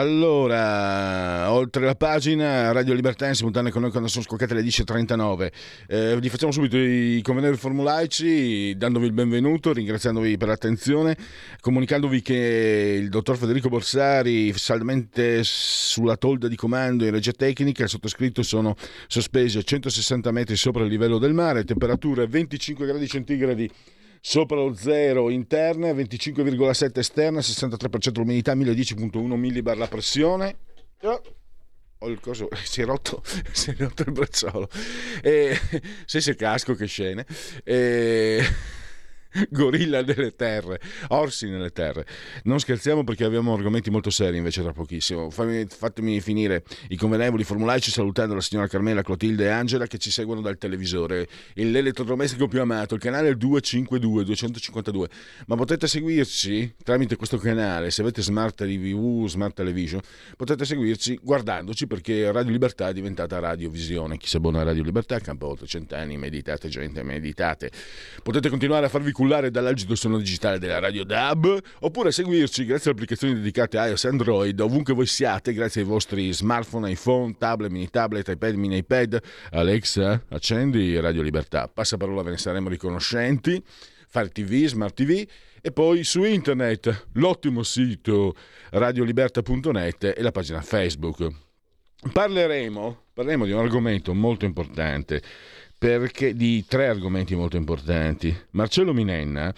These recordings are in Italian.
Allora, oltre la pagina, Radio Libertà in simultanea con noi quando sono scoccate le 10.39. Eh, vi facciamo subito i conveneri formulaici, dandovi il benvenuto, ringraziandovi per l'attenzione, comunicandovi che il dottor Federico Borsari, saldamente sulla tolda di comando in regia tecnica, il sottoscritto sono sospesi a 160 metri sopra il livello del mare, temperature 25 gradi centigradi sopra lo zero interne, 25,7 esterne, 63% l'umidità, 1010.1 millibar la pressione. Oh, il coso, si è rotto, si è rotto il bracciolo. E, se c'è casco che scene. E... gorilla nelle terre, orsi nelle terre. Non scherziamo perché abbiamo argomenti molto seri invece tra pochissimo. Fammi, fatemi finire i convenevoli formulaici salutando la signora Carmela, Clotilde e Angela che ci seguono dal televisore. L'elettrodomestico più amato, il canale 252, 252. Ma potete seguirci tramite questo canale, se avete smart TV, smart television, potete seguirci guardandoci perché Radio Libertà è diventata radiovisione. Chi si abbona a Radio Libertà campa oltre cent'anni, meditate gente, meditate. Potete continuare a farvi cullare dall'algido suono digitale della Radio DAB oppure seguirci grazie alle applicazioni dedicate a iOS e Android ovunque voi siate grazie ai vostri smartphone, iPhone, tablet, mini tablet, iPad, mini iPad. Alexa, accendi Radio Libertà. Passa parola, ve ne saremo riconoscenti. Fare TV, Smart TV e poi su internet l'ottimo sito radioliberta.net e la pagina Facebook. Parleremo, parleremo di un argomento molto importante perché, di tre argomenti molto importanti. Marcello Minenna,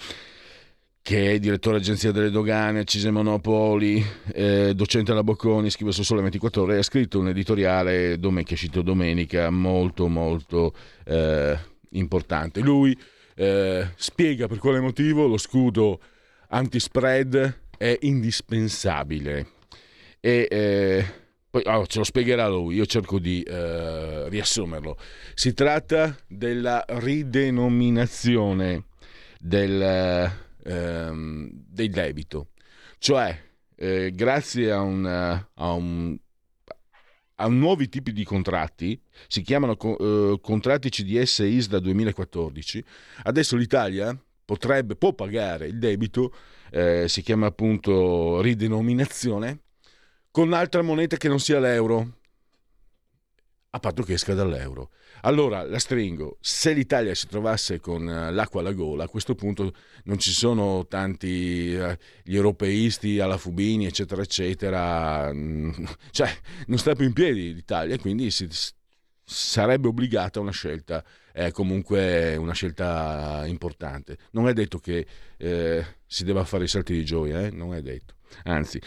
che è direttore agenzia delle dogane, Cise Monopoli, eh, docente alla Bocconi, scrive su Sole 24 Ore, ha scritto un editoriale che è uscito domenica molto molto eh, importante. Lui eh, spiega per quale motivo lo scudo anti-spread è indispensabile e eh, poi oh, ce lo spiegherà lui, io cerco di eh, riassumerlo. Si tratta della ridenominazione del, ehm, del debito, cioè eh, grazie a un, a, un, a nuovi tipi di contratti, si chiamano eh, contratti CDS ISDA 2014, adesso l'Italia potrebbe, può pagare il debito, eh, si chiama appunto ridenominazione, con un'altra moneta che non sia l'euro, a patto che esca dall'euro. Allora, la stringo, se l'Italia si trovasse con eh, l'acqua alla gola, a questo punto non ci sono tanti eh, gli europeisti alla Fubini, eccetera, eccetera, cioè non sta più in piedi l'Italia, quindi si, sarebbe obbligata a una scelta, è comunque una scelta importante. Non è detto che eh, si debba fare i salti di gioia, eh? non è detto. Anzi,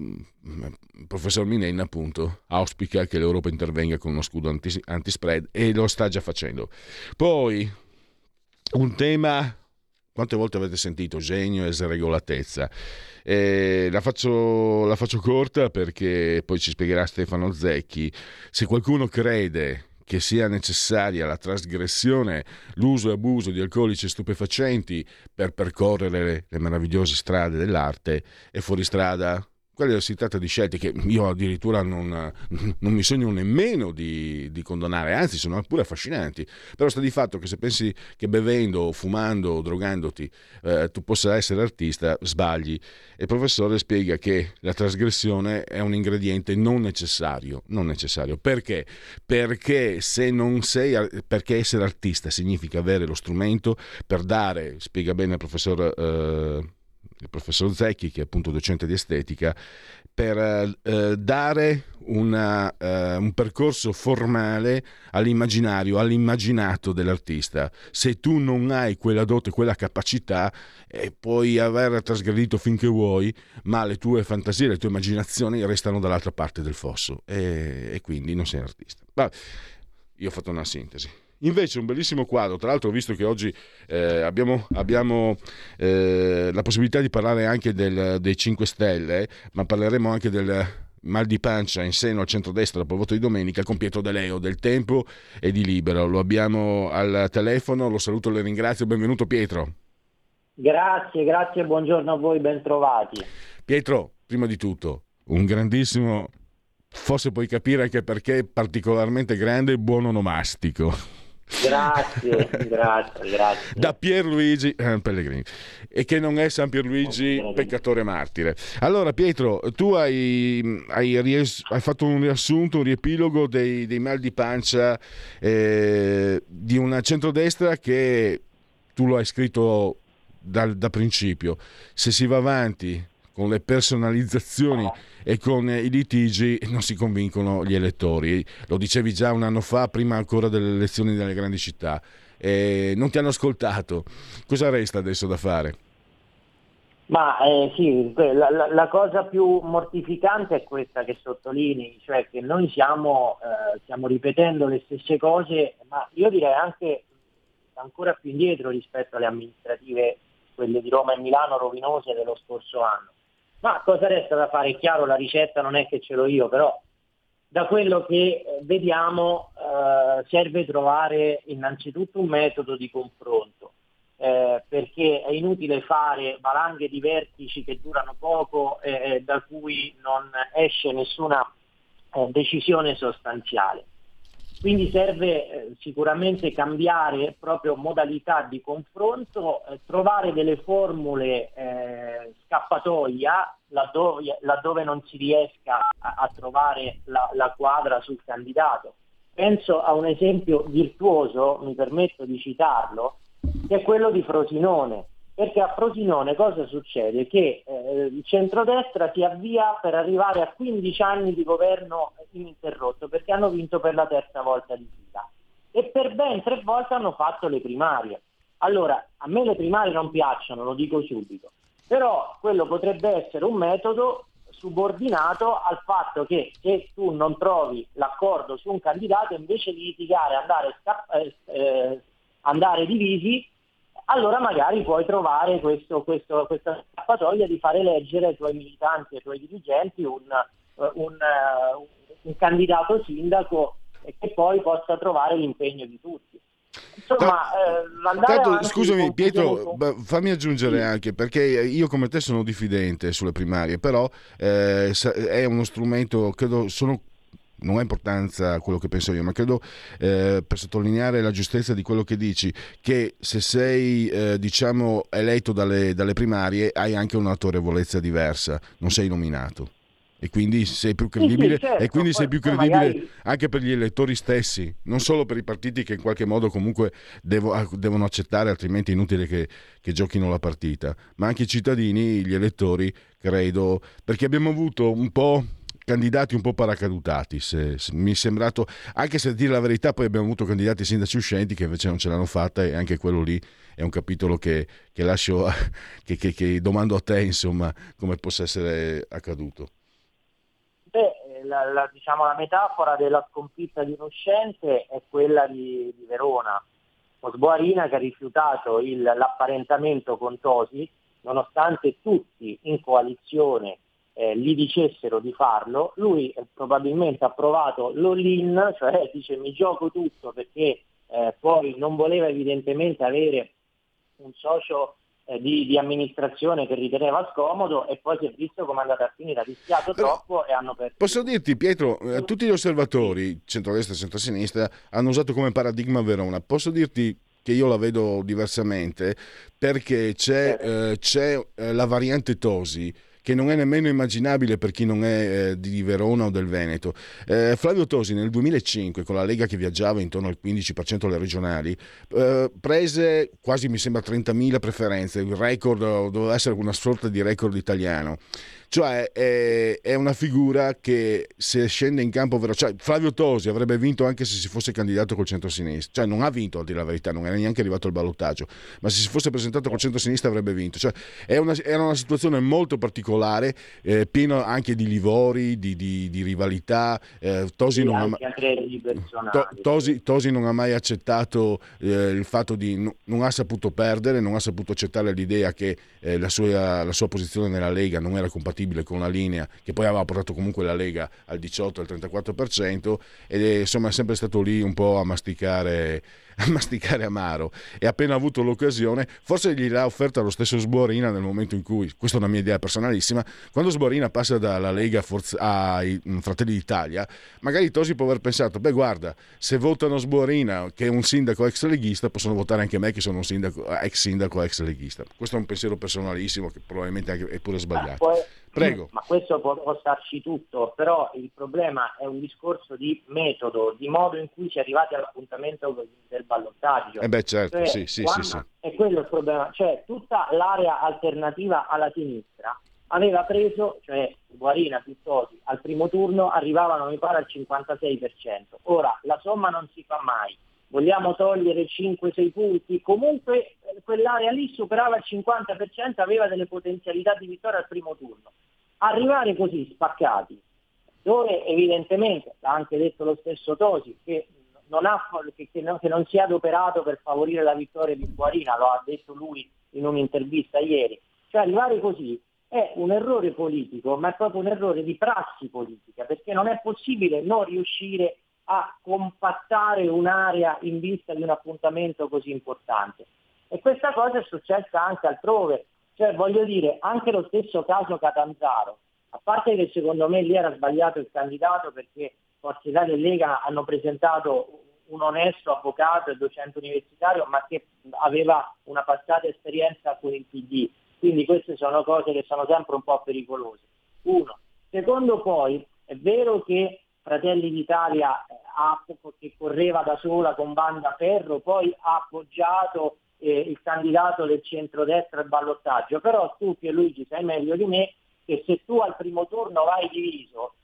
mm, professor Minen appunto auspica che l'Europa intervenga con uno scudo anti, anti-spread e lo sta già facendo. Poi un tema, quante volte avete sentito genio e sregolatezza? Eh, la, faccio, la faccio corta perché poi ci spiegherà Stefano Zecchi. Se qualcuno crede che sia necessaria la trasgressione, l'uso e abuso di alcolici e stupefacenti per percorrere le meravigliose strade dell'arte, è fuori strada quello si tratta di scelte che io addirittura non, non mi sogno nemmeno di, di, condonare, anzi sono pure affascinanti. Però sta di fatto che se pensi che bevendo, fumando o drogandoti eh, tu possa essere artista, sbagli. E il professore spiega che la trasgressione è un ingrediente non necessario. Non necessario. Perché? Perché se non sei, perché essere artista significa avere lo strumento per dare, spiega bene il professor... Eh, il professor Zecchi, che è appunto docente di estetica, per eh, dare una, uh, un percorso formale all'immaginario, all'immaginato dell'artista. Se tu non hai quella dote, quella capacità, eh, puoi aver trasgredito finché vuoi, ma le tue fantasie, le tue immaginazioni restano dall'altra parte del fosso e, e quindi non sei un artista. Ma io ho fatto una sintesi. Invece un bellissimo quadro, tra l'altro visto che oggi eh, abbiamo, abbiamo eh, la possibilità di parlare anche del, dei 5 Stelle, ma parleremo anche del mal di pancia in seno al centrodestra dopo il voto di domenica con Pietro De Leo del Tempo e di Libero. Lo abbiamo al telefono, lo saluto e lo ringrazio. Benvenuto Pietro. Grazie, grazie, buongiorno a voi, bentrovati. Pietro, prima di tutto, un grandissimo, forse puoi capire anche perché particolarmente grande buon onomastico. Grazie, grazie, grazie. Da Pierluigi eh, Pellegrini. E che non è San Pierluigi peccatore martire. Allora Pietro, tu hai, hai, ries- hai fatto un riassunto, un riepilogo dei, dei mal di pancia eh, di una centrodestra che tu lo hai scritto da, da principio. Se si va avanti con le personalizzazioni e con i litigi non si convincono gli elettori. Lo dicevi già un anno fa, prima ancora delle elezioni nelle grandi città. E non ti hanno ascoltato. Cosa resta adesso da fare? Ma eh, sì, la, la, la, cosa più mortificante è questa che sottolinei, cioè che noi siamo, eh, stiamo ripetendo le stesse cose, ma io direi anche ancora più indietro rispetto alle amministrative, quelle di Roma e Milano rovinose dello scorso anno. Ma cosa resta da fare? È chiaro, la ricetta non è che ce l'ho io, però da quello che eh, vediamo eh, serve trovare innanzitutto un metodo di confronto, eh, perché è inutile fare valanghe di vertici che durano poco e eh, da cui non esce nessuna eh, decisione sostanziale. Quindi serve eh, sicuramente cambiare proprio modalità di confronto, eh, trovare delle formule eh, scappatoia laddove, laddove, non si riesca a, a trovare la, la, quadra sul candidato. Penso a un esempio virtuoso, mi permetto di citarlo, che è quello di Frosinone perché a Frosinone cosa succede? Che eh, il centrodestra si avvia per arrivare a 15 anni di governo ininterrotto, perché hanno vinto per la terza volta di fila. E per ben tre volte hanno fatto le primarie. Allora, a me le primarie non piacciono, lo dico subito, però quello potrebbe essere un metodo subordinato al fatto che se tu non trovi l'accordo su un candidato, invece di litigare andare, eh, eh, andare divisi, allora magari puoi trovare questo, questo, questa scappatoia di fare eleggere ai tuoi militanti, ai tuoi dirigenti un, un, un, un candidato sindaco che poi possa trovare l'impegno di tutti. Insomma, eh, Tanto, scusami Pietro, fammi aggiungere sì. anche perché io come te sono diffidente sulle primarie, però eh, è uno strumento, credo, sono non ha importanza quello che penso io, ma credo eh, per sottolineare la giustezza di quello che dici, che se sei eh, diciamo eletto dalle, dalle, primarie hai anche un'autorevolezza diversa, non sei nominato. E quindi sei più credibile, sì, sì, certo. e quindi sei più credibile magari... anche per gli elettori stessi, non solo per i partiti che in qualche modo comunque devo, ah, devono accettare, altrimenti è inutile che, che giochino la partita, ma anche i cittadini, gli elettori, credo, perché abbiamo avuto un po' candidati un po' paracadutati, se, se, mi è sembrato, anche se a dire la verità poi abbiamo avuto candidati sindaci uscenti che invece non ce l'hanno fatta e anche quello lì è un capitolo che, che lascio, che, che, che, domando a te insomma come possa essere accaduto. Beh, la, la, diciamo, la metafora della sconfitta di un uscente è quella di, di Verona, Osboarina che ha rifiutato il, l'apparentamento con Tosi, nonostante tutti in coalizione eh, gli dicessero di farlo, lui eh, probabilmente ha provato l'all-in, cioè dice mi gioco tutto perché eh, poi non voleva evidentemente avere un socio eh, di, di, amministrazione che riteneva scomodo e poi si è visto come è andata a finire, ha rischiato troppo e hanno perso. Posso dirti Pietro, eh, tutti gli osservatori, centrodestra e centrosinistra, hanno usato come paradigma Verona, posso dirti che io la vedo diversamente perché c'è, eh, c'è la variante Tosi che non è nemmeno immaginabile per chi non è eh, di Verona o del Veneto. Eh, Flavio Tosi nel 2005, con la Lega che viaggiava intorno al 15% alle regionali, eh, prese quasi mi sembra 30.000 preferenze, il record doveva essere una sorta di record italiano. Cioè è, è, una figura che se scende in campo, cioè Flavio Tosi avrebbe vinto anche se si fosse candidato col centro-sinistra, cioè non ha vinto a dire la verità, non era neanche arrivato al ballottaggio, ma se si fosse presentato col centro-sinistra avrebbe vinto. Cioè, una, era una situazione molto particolare, eh, piena anche di livori, di, di, di rivalità. Eh, Tosi, sì, non ha, to, Tosi, Tosi, non ha, mai accettato eh, il fatto di... No, non ha saputo perdere, non ha saputo accettare l'idea che eh, la sua, la sua posizione nella Lega non era compatibile compatibile con la linea che poi aveva portato comunque la Lega al 18 al 34% ed è insomma è sempre stato lì un po' a masticare a masticare amaro e appena avuto l'occasione forse gliel'ha offerta lo stesso Sborina nel momento in cui, questa è una mia idea personalissima, quando Sborina passa dalla Lega ai mm, Fratelli d'Italia, magari Tosi può aver pensato, beh guarda, se votano Sborina che è un sindaco ex leghista, possono votare anche me che sono un sindaco, ex sindaco ex leghista. Questo è un pensiero personalissimo che probabilmente è pure sbagliato. Prego. Ma questo può, può starci tutto, però il problema è un discorso di metodo, di modo in cui si è arrivati all'appuntamento del ballottaggio. Eh beh certo, cioè, sì, sì, sì. È quello il problema, cioè tutta l'area alternativa alla sinistra aveva preso, cioè Guarina piuttosto, al primo turno arrivavano mi pare al 56%. Ora la somma non si fa mai, vogliamo togliere 5-6 punti, comunque eh, quell'area lì superava il 50%, aveva delle potenzialità di vittoria al primo turno. Arrivare così spaccati, dove evidentemente, l'ha anche detto lo stesso Tosi, che non, ha, che, che, non, che non si è adoperato per favorire la vittoria di Guarina, lo ha detto lui in un'intervista ieri, cioè arrivare così è un errore politico, ma è proprio un errore di prassi politica, perché non è possibile non riuscire a compattare un'area in vista di un appuntamento così importante. E questa cosa è successa anche altrove, cioè voglio dire, anche lo stesso caso Catanzaro, a parte che secondo me lì era sbagliato il candidato perché Forza Italia e Lega hanno presentato un onesto avvocato e docente universitario, ma che aveva una passata esperienza con il PD. Quindi queste sono cose che sono sempre un po' pericolose. Uno. Secondo poi, è vero che Fratelli d'Italia, eh, che correva da sola con Banda Ferro, poi ha appoggiato eh, il candidato del centrodestra al ballottaggio, però tu Pierluigi sai meglio di me che se tu al primo turno vai diviso,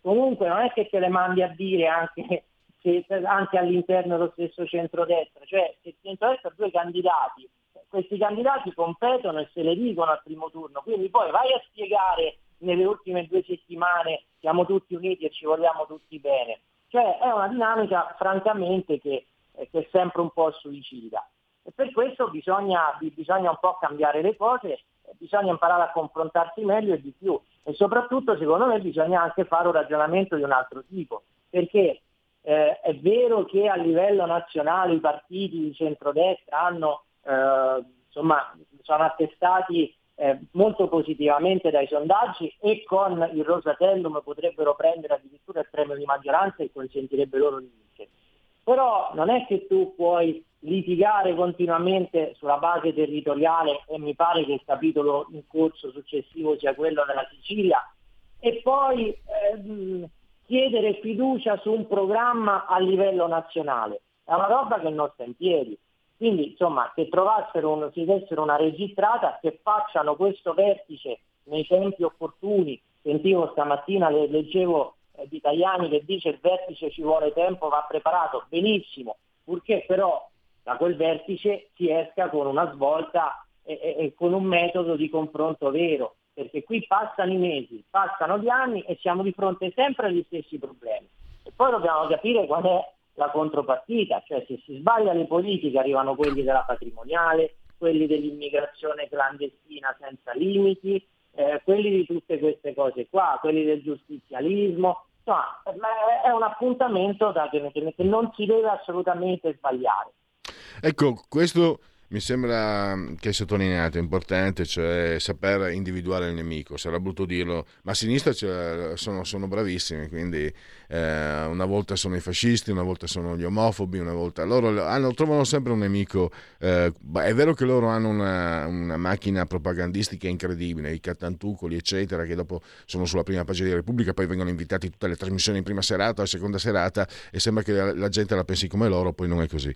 comunque non è che te le mandi a dire anche, se, anche all'interno dello stesso centrodestra, cioè se il centrodestra ha due candidati, questi candidati competono e se le dicono al primo turno, quindi poi vai a spiegare nelle ultime due settimane siamo tutti uniti e ci vogliamo tutti bene. Cioè è una dinamica francamente che, eh, che è sempre un po' suicida. E per questo bisogna, bisogna un po' cambiare le cose, bisogna imparare a confrontarsi meglio e di più. E soprattutto secondo me bisogna anche fare un ragionamento di un altro tipo, perché eh, è vero che a livello nazionale i partiti di centrodestra hanno, eh, insomma, sono attestati eh, molto positivamente dai sondaggi e con il Rosatellum potrebbero prendere addirittura il premio di maggioranza e consentirebbe loro di vincere. Però non è che tu puoi litigare continuamente sulla base territoriale e mi pare che il capitolo in corso successivo sia quello della Sicilia e poi ehm, chiedere fiducia su un programma a livello nazionale. È una roba che non sta in piedi. Quindi insomma che trovassero un, si dessero una registrata, che facciano questo vertice nei tempi opportuni. Sentivo stamattina, leggevo eh, di Tajani che dice il vertice ci vuole tempo, va preparato, benissimo, purché però da quel vertice si esca con una svolta e, e, e con un metodo di confronto vero, perché qui passano i mesi, passano gli anni e siamo di fronte sempre agli stessi problemi. E poi dobbiamo capire qual è la contropartita, cioè se si sbaglia le politiche arrivano quelli della patrimoniale, quelli dell'immigrazione clandestina senza limiti, eh, quelli di tutte queste cose qua, quelli del giustizialismo, insomma è un appuntamento da, che non si deve assolutamente sbagliare. Ecco, questo mi sembra che hai sottolineato, importante, cioè saper individuare il nemico, sarà brutto dirlo, ma a sinistra cioè, sono, sono, bravissimi, quindi eh, una volta sono i fascisti, una volta sono gli omofobi, una volta loro hanno, trovano sempre un nemico, eh, è vero che loro hanno una, una, macchina propagandistica incredibile, i cattantucoli eccetera, che dopo sono sulla prima pagina di Repubblica, poi vengono invitati a tutte le trasmissioni in prima serata o seconda serata e sembra che la, la gente la pensi come loro, poi non è così.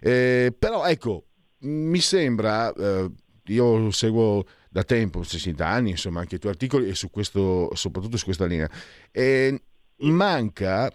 Eh, però ecco, mi sembra, eh, io seguo da tempo, sì, da anni, insomma, anche i tuoi articoli e su questo, soprattutto su questa linea. E manca,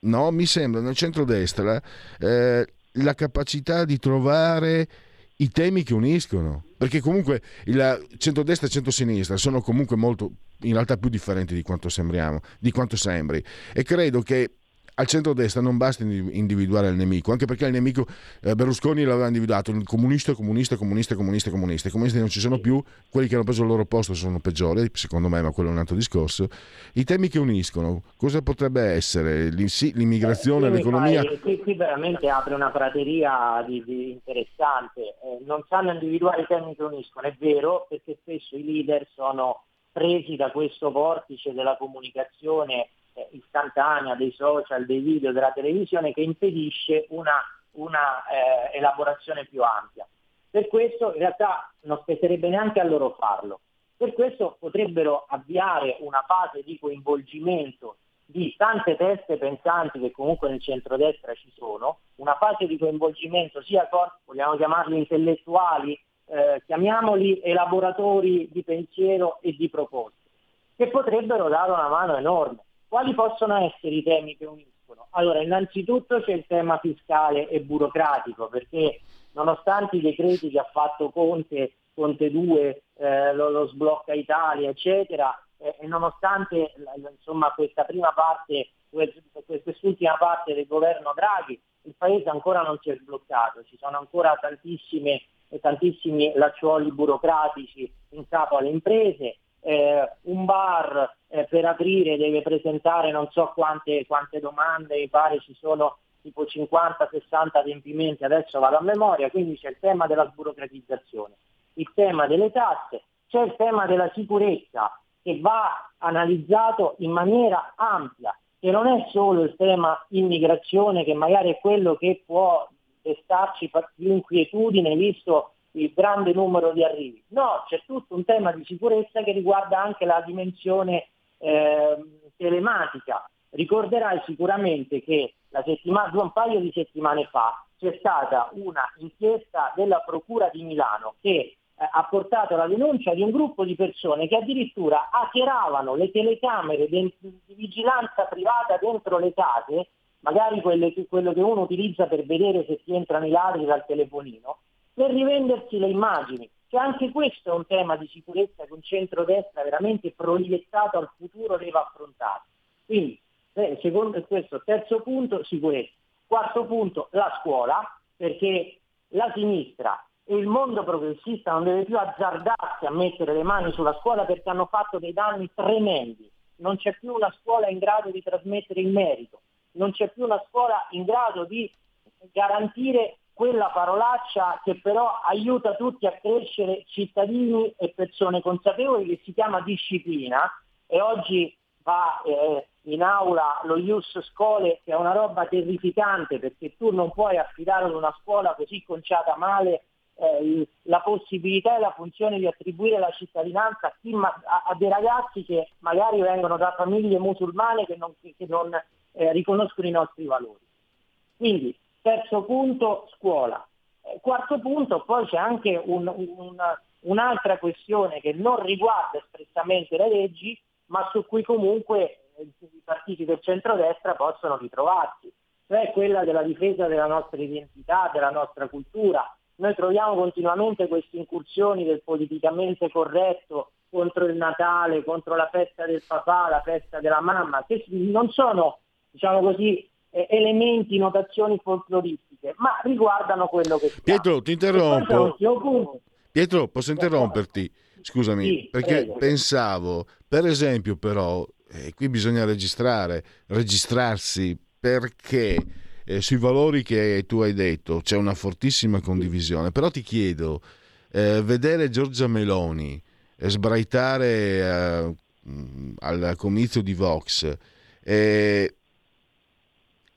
no, mi sembra, nel centrodestra eh, la capacità di trovare i temi che uniscono, perché comunque il centrodestra e il centrosinistra sono comunque molto, in realtà più differenti di quanto sembriamo, di quanto sembri, e credo che al centro-destra non basta individuare il nemico, anche perché il nemico eh, Berlusconi l'aveva individuato, il comunista, comunista, comunista, comunista, comunista. I comunisti non ci sono più, quelli che hanno preso il loro posto sono peggiori, secondo me, ma quello è un altro discorso. I temi che uniscono, cosa potrebbe essere? L'immigrazione, eh, l'economia? Fai, qui, qui, veramente apre una prateria di, di interessante. Eh, non sanno individuare i temi che uniscono, è vero, perché spesso i leader sono presi da questo vortice della comunicazione istantanea dei social, dei video, della televisione che impedisce una, una eh, elaborazione più ampia. Per questo in realtà non spetterebbe neanche a loro farlo. Per questo potrebbero avviare una fase di coinvolgimento di tante teste pensanti che comunque nel centrodestra ci sono, una fase di coinvolgimento sia con, vogliamo chiamarli intellettuali, eh, chiamiamoli elaboratori di pensiero e di proposte, che potrebbero dare una mano enorme. Quali possono essere i temi che uniscono? Allora, innanzitutto c'è il tema fiscale e burocratico, perché nonostante i decreti che ha fatto Conte, Conte 2, eh, lo, lo, sblocca Italia, eccetera, eh, e nonostante insomma, questa prima parte, quest'ultima parte del governo Draghi, il paese ancora non si è sbloccato, ci sono ancora tantissimi lacciuoli burocratici in capo alle imprese, eh, un bar eh, per aprire deve presentare non so quante, quante domande, mi pare ci sono tipo 50-60 adempimenti, adesso vado a memoria, quindi c'è il tema della sburocratizzazione, il tema delle tasse, c'è il tema della sicurezza che va analizzato in maniera ampia, che non è solo il tema immigrazione che magari è quello che può destarci più inquietudine visto il grande numero di arrivi. No, c'è tutto un tema di sicurezza che riguarda anche la dimensione eh, telematica. Ricorderai sicuramente che un paio di settimane fa c'è stata una inchiesta della Procura di Milano che eh, ha portato alla denuncia di un gruppo di persone che addirittura hackeravano le telecamere di vigilanza privata dentro le case, magari quelle, quello che uno utilizza per vedere se si entrano i ladri dal telefonino, per rivendersi le immagini. Cioè anche questo è un tema di sicurezza che un centrodestra veramente proiettato al futuro deve affrontare. Quindi, eh, secondo questo, terzo punto, sicurezza. Quarto punto, la scuola, perché la sinistra e il mondo progressista non deve più azzardarsi a mettere le mani sulla scuola perché hanno fatto dei danni tremendi. Non c'è più una scuola in grado di trasmettere il merito, non c'è più una scuola in grado di garantire quella parolaccia che però aiuta tutti a crescere cittadini e persone consapevoli che si chiama disciplina e oggi va eh, in aula lo Ius Scole che è una roba terrificante perché tu non puoi affidare ad una scuola così conciata male eh, la possibilità e la funzione di attribuire la cittadinanza a, chi, a, a dei ragazzi che magari vengono da famiglie musulmane che non, che non eh, riconoscono i nostri valori. Quindi Terzo punto, scuola. Eh, quarto punto, poi c'è anche un, un, un'altra questione che non riguarda espressamente le leggi, ma su cui comunque eh, i partiti del centrodestra possono ritrovarsi, cioè quella della difesa della nostra identità, della nostra cultura. Noi troviamo continuamente queste incursioni del politicamente corretto contro il Natale, contro la festa del papà, la festa della mamma, che non sono, diciamo così, eh, elementi, notazioni folcloristiche, ma riguardano quello che Pietro, ti interrompo. Pietro, posso interromperti? Scusami, sì, perché prego. pensavo, per esempio, però, eh, qui bisogna registrare, registrarsi perché eh, sui valori che tu hai detto c'è una fortissima condivisione, però ti chiedo, eh, vedere Giorgia Meloni eh, sbraitare eh, al comizio di Vox, eh,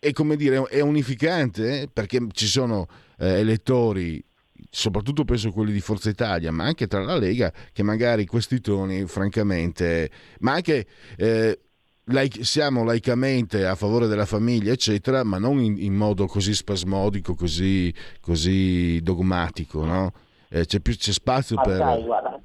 è come dire, è unificante perché ci sono eh, elettori soprattutto penso quelli di Forza Italia, ma anche tra la Lega, che magari questi toni, francamente, ma anche eh, laic- siamo laicamente a favore della famiglia, eccetera, ma non in, in modo così spasmodico, così, così dogmatico, no? Eh, c'è, più, c'è spazio ah, per... Dai, guarda.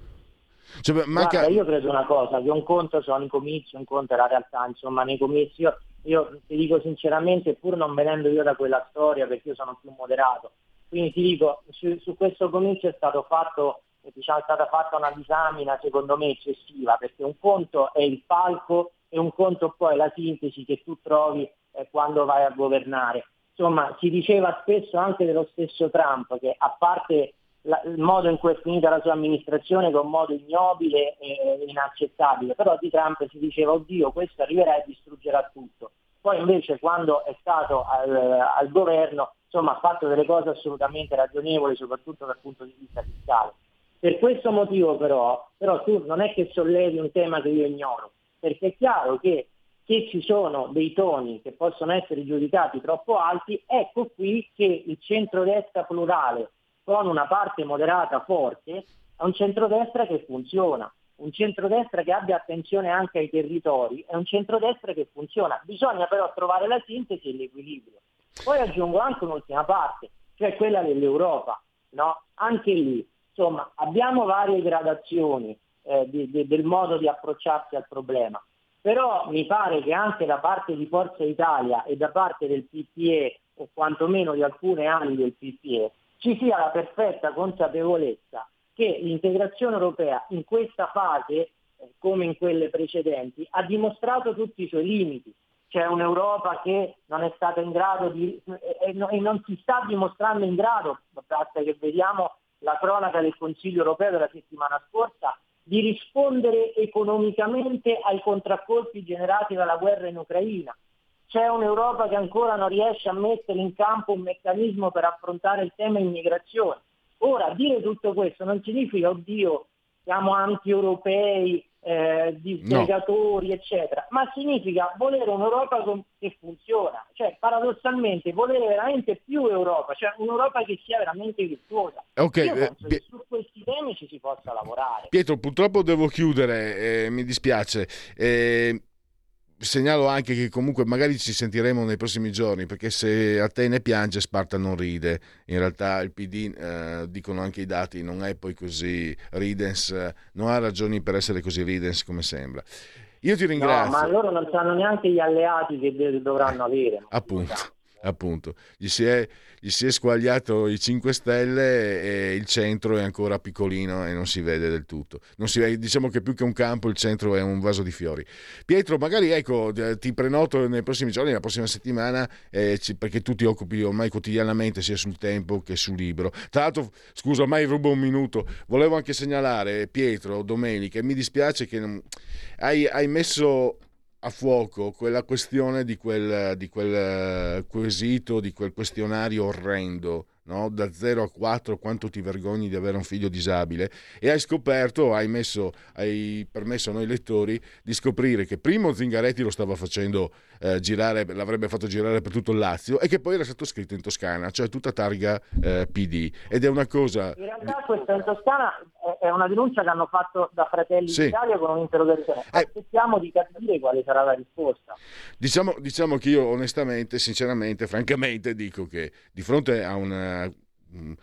Cioè, manca... Guarda, io credo una cosa, che un conto sono i comizi, un conto è la realtà, insomma nei comizi io, io ti dico sinceramente, pur non venendo io da quella storia perché io sono più moderato, quindi ti dico, su, su questo comizio è stato fatto diciamo, è stata fatta una disamina secondo me eccessiva, perché un conto è il palco e un conto poi è la sintesi che tu trovi eh, quando vai a governare. Insomma, si diceva spesso anche dello stesso Trump che a parte la, il modo in cui è finita la sua amministrazione che è un modo ignobile e inaccettabile, però di Trump si diceva oddio questo arriverà e distruggerà tutto. Poi invece quando è stato al, al governo insomma, ha fatto delle cose assolutamente ragionevoli, soprattutto dal punto di vista fiscale. Per questo motivo però, però tu non è che sollevi un tema che io ignoro, perché è chiaro che se ci sono dei toni che possono essere giudicati troppo alti, ecco qui che il centrodestra plurale con una parte moderata forte è un centrodestra che funziona, un centrodestra che abbia attenzione anche ai territori, è un centrodestra che funziona. Bisogna però trovare la sintesi e l'equilibrio. Poi aggiungo anche un'ultima parte, cioè quella dell'Europa. No? Anche lì Insomma, abbiamo varie gradazioni eh, di, di, del modo di approcciarsi al problema, però mi pare che anche da parte di Forza Italia e da parte del PPE, o quantomeno di alcune ali del PPE, ci sia la perfetta consapevolezza che l'integrazione europea in questa fase, eh, come in quelle precedenti, ha dimostrato tutti i suoi limiti. C'è un'Europa che non è stata in grado di, e, e non si sta dimostrando in grado, basta che vediamo la cronaca del Consiglio europeo della settimana scorsa, di rispondere economicamente ai contraccolpi generati dalla guerra in Ucraina. C'è un'Europa che ancora non riesce a mettere in campo un meccanismo per affrontare il tema immigrazione. Ora, dire tutto questo non significa, oddio, siamo anti-europei, eh, disgregatori, no. eccetera, ma significa volere un'Europa che funziona, cioè paradossalmente volere veramente più Europa, cioè un'Europa che sia veramente virtuosa. Okay, Io eh, penso eh, che su questi temi ci si possa lavorare. Pietro, purtroppo devo chiudere, eh, mi dispiace. Eh, segnalo anche che comunque magari ci sentiremo nei prossimi giorni perché se Atene piange Sparta non ride. In realtà il PD eh, dicono anche i dati non è poi così ridens non ha ragioni per essere così ridens come sembra. Io ti ringrazio. no, ma loro non sanno neanche gli alleati che dovranno avere. Appunto appunto gli si, è, gli si è squagliato i 5 Stelle e il centro è ancora piccolino e non si vede del tutto. Vede, diciamo che più che un campo il centro è un vaso di fiori. Pietro, magari ecco, ti prenoto nei prossimi giorni, la prossima settimana, eh, perché tu ti occupi ormai quotidianamente sia sul tempo che sul libro. Tra l'altro, scusa, ormai rubo un minuto, volevo anche segnalare, Pietro, domenica, mi dispiace che non... hai, hai messo a fuoco quella questione di quel, di quel eh, quesito, di quel questionario orrendo no? da 0 a 4 quanto ti vergogni di avere un figlio disabile e hai scoperto, hai, messo, hai permesso a noi lettori di scoprire che primo Zingaretti lo stava facendo eh, girare, l'avrebbe fatto girare per tutto il Lazio e che poi era stato scritto in Toscana, cioè tutta targa eh, PD ed è una cosa... In realtà questa in Toscana è una denuncia che hanno fatto da Fratelli sì. d'Italia con un'interrogazione. Eh. Aspettiamo eh, di capire quale sarà la risposta. Diciamo, diciamo che io onestamente, sinceramente, francamente dico che di fronte a una.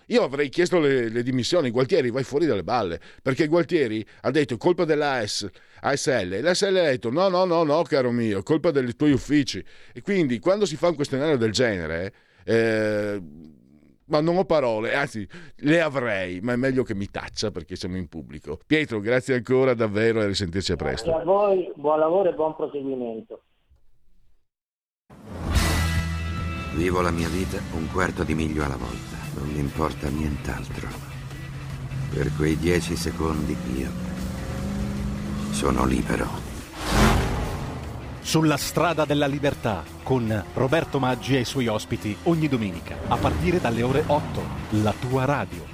Io avrei chiesto le, le, dimissioni, Gualtieri vai fuori dalle balle, perché Gualtieri ha detto colpa dell'AS, ASL, e l'ASL ha detto no, no, no, no, caro mio, colpa dei tuoi uffici. E quindi quando si fa un questionario del genere, eh, ma non ho parole, anzi le avrei, ma è meglio che mi taccia perché siamo in pubblico. Pietro, grazie ancora davvero e risentirci a presto. Grazie a voi, buon lavoro e buon proseguimento. Vivo la mia vita un quarto di miglio alla volta, non mi importa nient'altro. Per quei dieci secondi io sono libero. Sulla strada della libertà con Roberto Maggi e i suoi ospiti ogni domenica a partire dalle ore 8, la tua radio.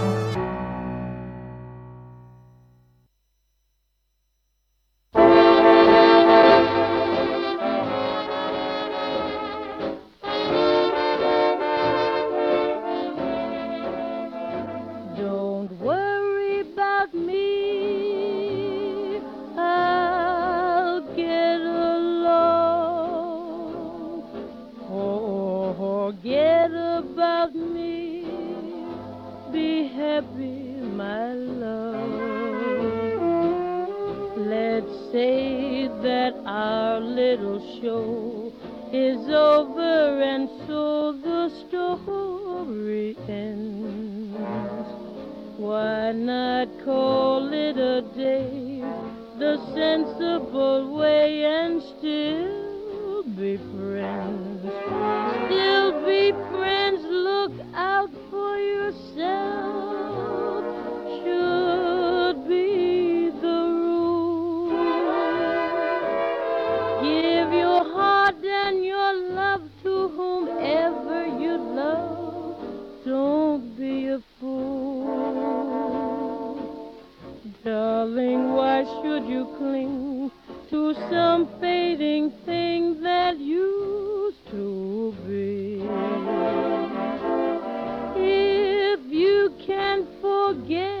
Some fading thing that used to be? If you can forget,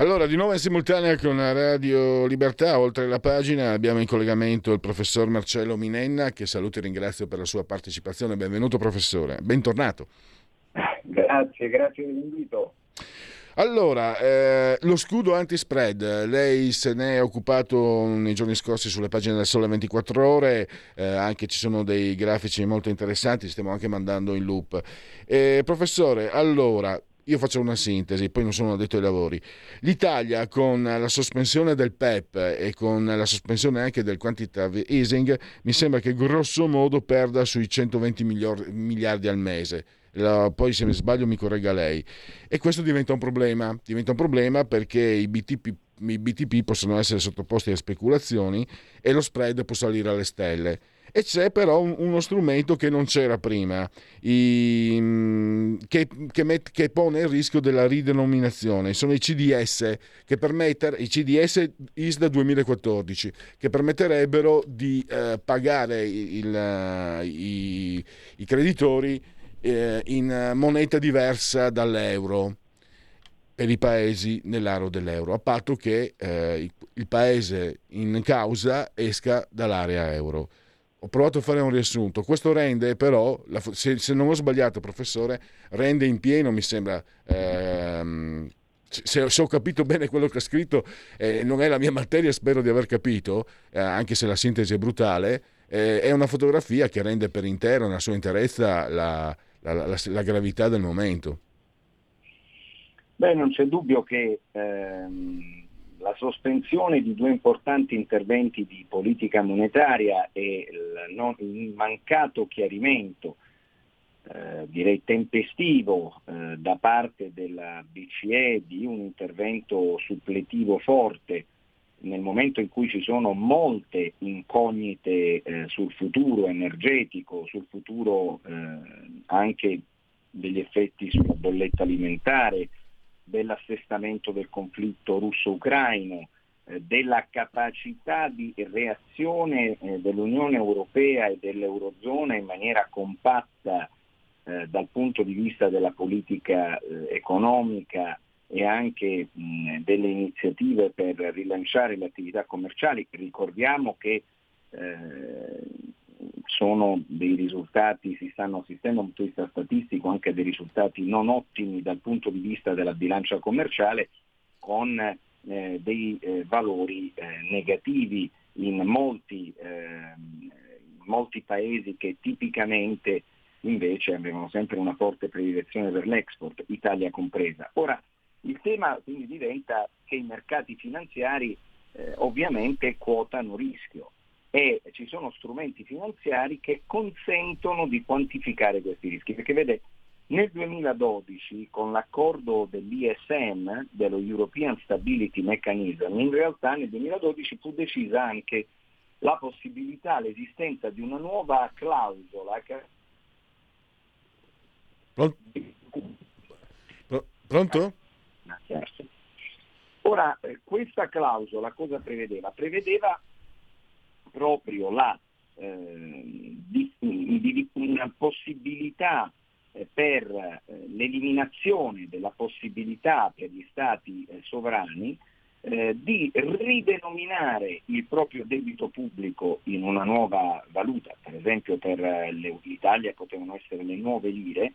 Allora, di nuovo in simultanea con Radio Libertà, oltre la pagina, abbiamo in collegamento il professor Marcello Minenna, che saluto e ringrazio per la sua partecipazione. Benvenuto professore, bentornato. Grazie, grazie dell'invito. Allora, eh, lo scudo anti-spread, lei se ne è occupato nei giorni scorsi sulle pagine del Sole 24 Ore, eh, anche ci sono dei grafici molto interessanti, stiamo anche mandando in loop. Eh, professore, allora, io faccio una sintesi, poi non sono addetto ai lavori. L'Italia con la sospensione del PEP e con la sospensione anche del quantitative easing mi sembra che grosso modo perda sui 120 milior- miliardi al mese. La- poi se mi sbaglio mi corregga lei. E questo diventa un problema, diventa un problema perché i BTP, i BTP possono essere sottoposti a speculazioni e lo spread può salire alle stelle. E c'è però un- uno strumento che non c'era prima, i- che, che met- che pone il rischio della ridenominazione. Sono i CDS, che permettere, i CDS ISDA 2014, che permetterebbero di eh, pagare il- eh, i, i creditori eh, in moneta diversa dall'euro. per i paesi nell'aro dell'euro, a patto che eh, il paese in causa esca dall'area euro. Ho provato a fare un riassunto. Questo rende però, se, se non ho sbagliato professore, rende in pieno, mi sembra, ehm, se, se, ho capito bene quello che ha scritto, eh, non è la mia materia, spero di aver capito, eh, anche se la sintesi è brutale, eh, è una fotografia che rende per intero, nella sua interezza, la, la, la, la gravità del momento. Beh, non c'è dubbio che ehm, la sospensione di due importanti interventi di politica monetaria e il, non, il mancato chiarimento eh, direi tempestivo eh, da parte della BCE di un intervento suppletivo forte nel momento in cui ci sono molte incognite eh, sul futuro energetico, sul futuro eh, anche degli effetti sulla bolletta alimentare, dell'assestamento del conflitto russo-ucraino, eh, della capacità di reazione eh, dell'Unione Europea e dell'Eurozona in maniera compatta eh, dal punto di vista della politica economica e anche delle iniziative per rilanciare le attività commerciali. Ricordiamo che sono dei risultati, si stanno assistendo dal punto di vista statistico anche dei risultati non ottimi dal punto di vista della bilancia commerciale con eh, dei eh, valori eh, negativi in molti, ehm, molti paesi che tipicamente invece avevano sempre una forte predilezione per l'export, Italia compresa. Ora, il tema quindi diventa che i mercati finanziari eh, ovviamente quotano rischio e ci sono strumenti finanziari che consentono di quantificare questi rischi, perché vede, nel 2012 con l'accordo dell'ISM, dello European Stability Mechanism, in realtà nel 2012 fu decisa anche la possibilità, l'esistenza di una nuova clausola che Pronto? Ora, eh, questa clausola cosa prevedeva? Prevedeva proprio la, eh, di, di, una possibilità eh, per eh, l'eliminazione della possibilità per gli stati eh, sovrani eh, di ridenominare il proprio debito pubblico in una nuova valuta, per esempio per l'Italia potevano essere le nuove lire,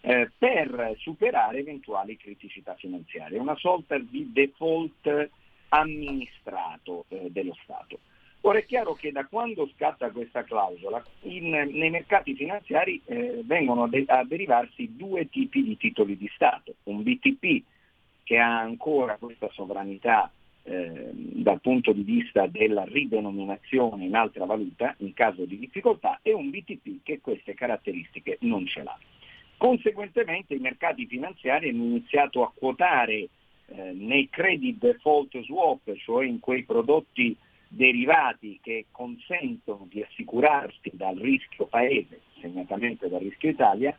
eh, per superare eventuali criticità finanziarie, una sorta di default amministrato eh, dello Stato. Ora è chiaro che da quando scatta questa clausola in, nei mercati finanziari eh, vengono a, de- a derivarsi due tipi di titoli di Stato, un BTP che ha ancora questa sovranità eh, dal punto di vista della ridenominazione in altra valuta in caso di difficoltà e un BTP che queste caratteristiche non ce l'ha. Conseguentemente i mercati finanziari hanno iniziato a quotare eh, nei credit default swap, cioè in quei prodotti derivati che consentono di assicurarsi dal rischio paese, segnatamente dal rischio Italia,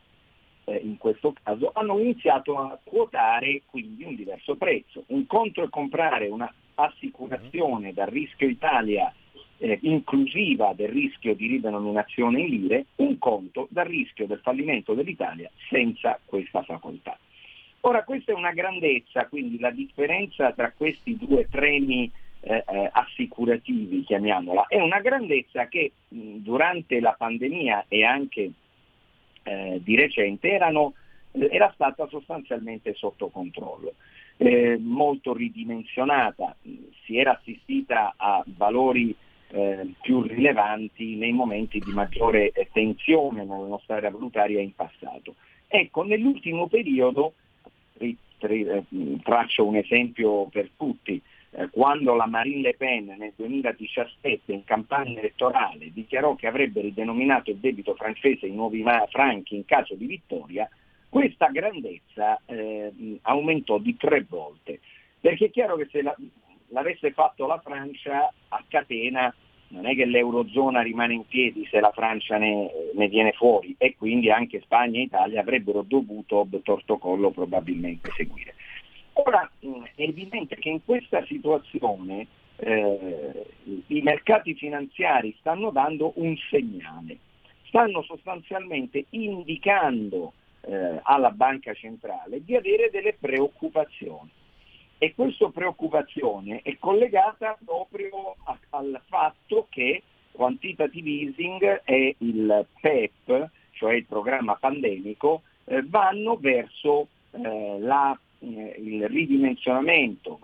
eh, in questo caso, hanno iniziato a quotare quindi un diverso prezzo. Un conto è comprare un'assicurazione dal rischio Italia eh, inclusiva del rischio di ridenominazione in lire, un conto dal rischio del fallimento dell'Italia senza questa facoltà. Ora questa è una grandezza, quindi la differenza tra questi due premi eh, eh, assicurativi, chiamiamola, è una grandezza che mh, durante la pandemia e anche eh, di recente erano, era stata sostanzialmente sotto controllo. Eh, molto ridimensionata, si era assistita a valori eh, più rilevanti nei momenti di maggiore eh, tensione nella nostra area valutaria in passato. Ecco, nell'ultimo periodo, eh, traccio un esempio per tutti, quando la Marine Le Pen nel 2017 in campagna elettorale dichiarò che avrebbe ridenominato il debito francese in nuovi franchi in caso di vittoria, questa grandezza eh, aumentò di tre volte. Perché è chiaro che se la, l'avesse fatto la Francia a catena non è che l'Eurozona rimane in piedi se la Francia ne, ne, viene fuori e quindi anche Spagna e Italia avrebbero dovuto torto collo probabilmente seguire. Ora è evidente che in questa situazione eh, i mercati finanziari stanno dando un segnale, stanno sostanzialmente indicando eh, alla banca centrale di avere delle preoccupazioni. E questa preoccupazione è collegata proprio a, al fatto che quantitative easing e il PEP, cioè il programma pandemico, eh, vanno verso eh, la, eh, il ridimensionamento,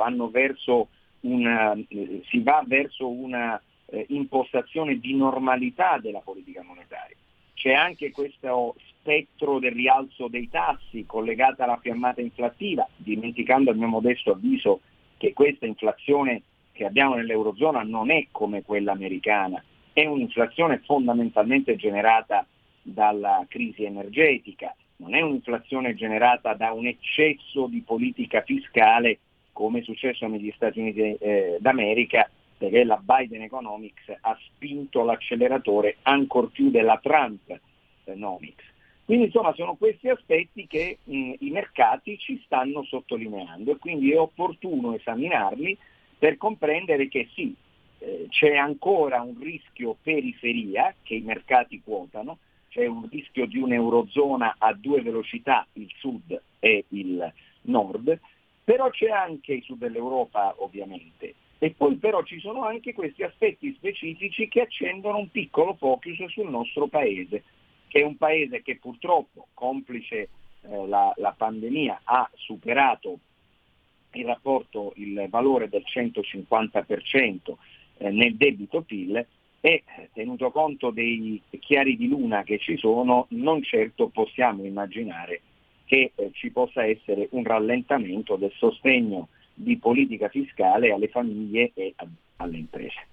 una, eh, si va verso una eh, impostazione di normalità della politica monetaria. C'è anche questo spettro del rialzo dei tassi collegata alla fiammata inflattiva, dimenticando a mio modesto avviso che questa inflazione che abbiamo nell'Eurozona non è come quella americana, è un'inflazione fondamentalmente generata dalla crisi energetica, non è un'inflazione generata da un eccesso di politica fiscale come è successo negli Stati Uniti eh, d'America, perché la Biden Economics ha spinto l'acceleratore ancor più della Trump Economics. Quindi insomma sono questi aspetti che mh, i mercati ci stanno sottolineando e quindi è opportuno esaminarli per comprendere che sì, eh, c'è ancora un rischio periferia che i mercati quotano, c'è un rischio di un'eurozona a due velocità, il sud e il nord, però c'è anche il sud dell'Europa ovviamente. E poi però ci sono anche questi aspetti specifici che accendono un piccolo focus sul nostro paese, che è un paese che purtroppo, complice eh, la, la pandemia, ha superato il rapporto, il valore del 150% eh, nel debito PIL e tenuto conto dei chiari di luna che ci sono, non certo possiamo immaginare che eh, ci possa essere un rallentamento del sostegno di politica fiscale alle famiglie e a, alle imprese.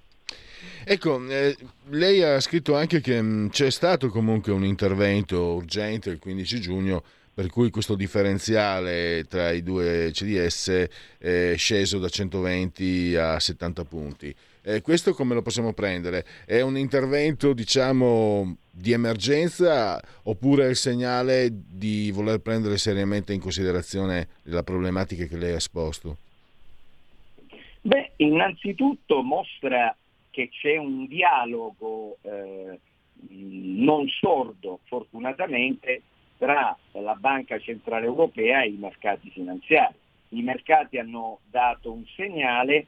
Ecco, eh, lei ha scritto anche che mh, mm, c'è stato comunque un intervento urgente il 15 giugno per cui questo differenziale tra i due CDS è sceso da 120 a 70 punti. Eh, questo come lo possiamo prendere? È un intervento, diciamo, di emergenza oppure è il segnale di voler prendere seriamente in considerazione la problematica che lei ha esposto? Beh, innanzitutto mostra che c'è un dialogo eh, non sordo, fortunatamente, tra la Banca Centrale Europea e i mercati finanziari. I mercati hanno dato un segnale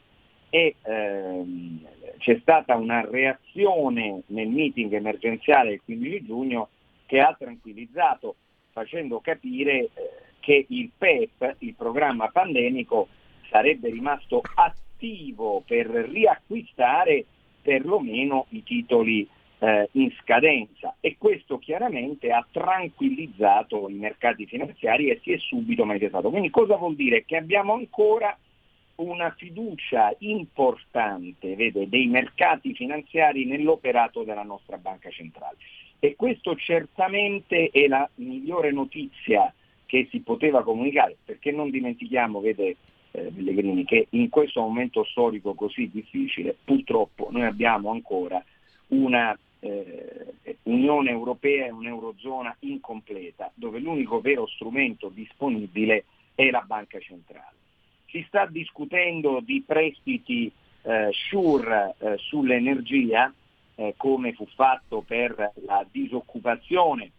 e ehm, c'è stata una reazione nel meeting emergenziale del 15 giugno che ha tranquillizzato facendo capire eh, che il PEP, il programma pandemico, sarebbe rimasto attivo per riacquistare perlomeno i titoli eh, in scadenza e questo chiaramente ha tranquillizzato i mercati finanziari e si è subito manifestato. Quindi cosa vuol dire? Che abbiamo ancora una fiducia importante vede, dei mercati finanziari nell'operato della nostra banca centrale. E questo certamente è la migliore notizia che si poteva comunicare, perché non dimentichiamo, vede eh, Pellegrini, che in questo momento storico così difficile, purtroppo noi abbiamo ancora una eh, Unione Europea e un'Eurozona incompleta, dove l'unico vero strumento disponibile è la banca centrale. Si sta discutendo di prestiti eh, sure eh, sull'energia, eh, come fu fatto per la disoccupazione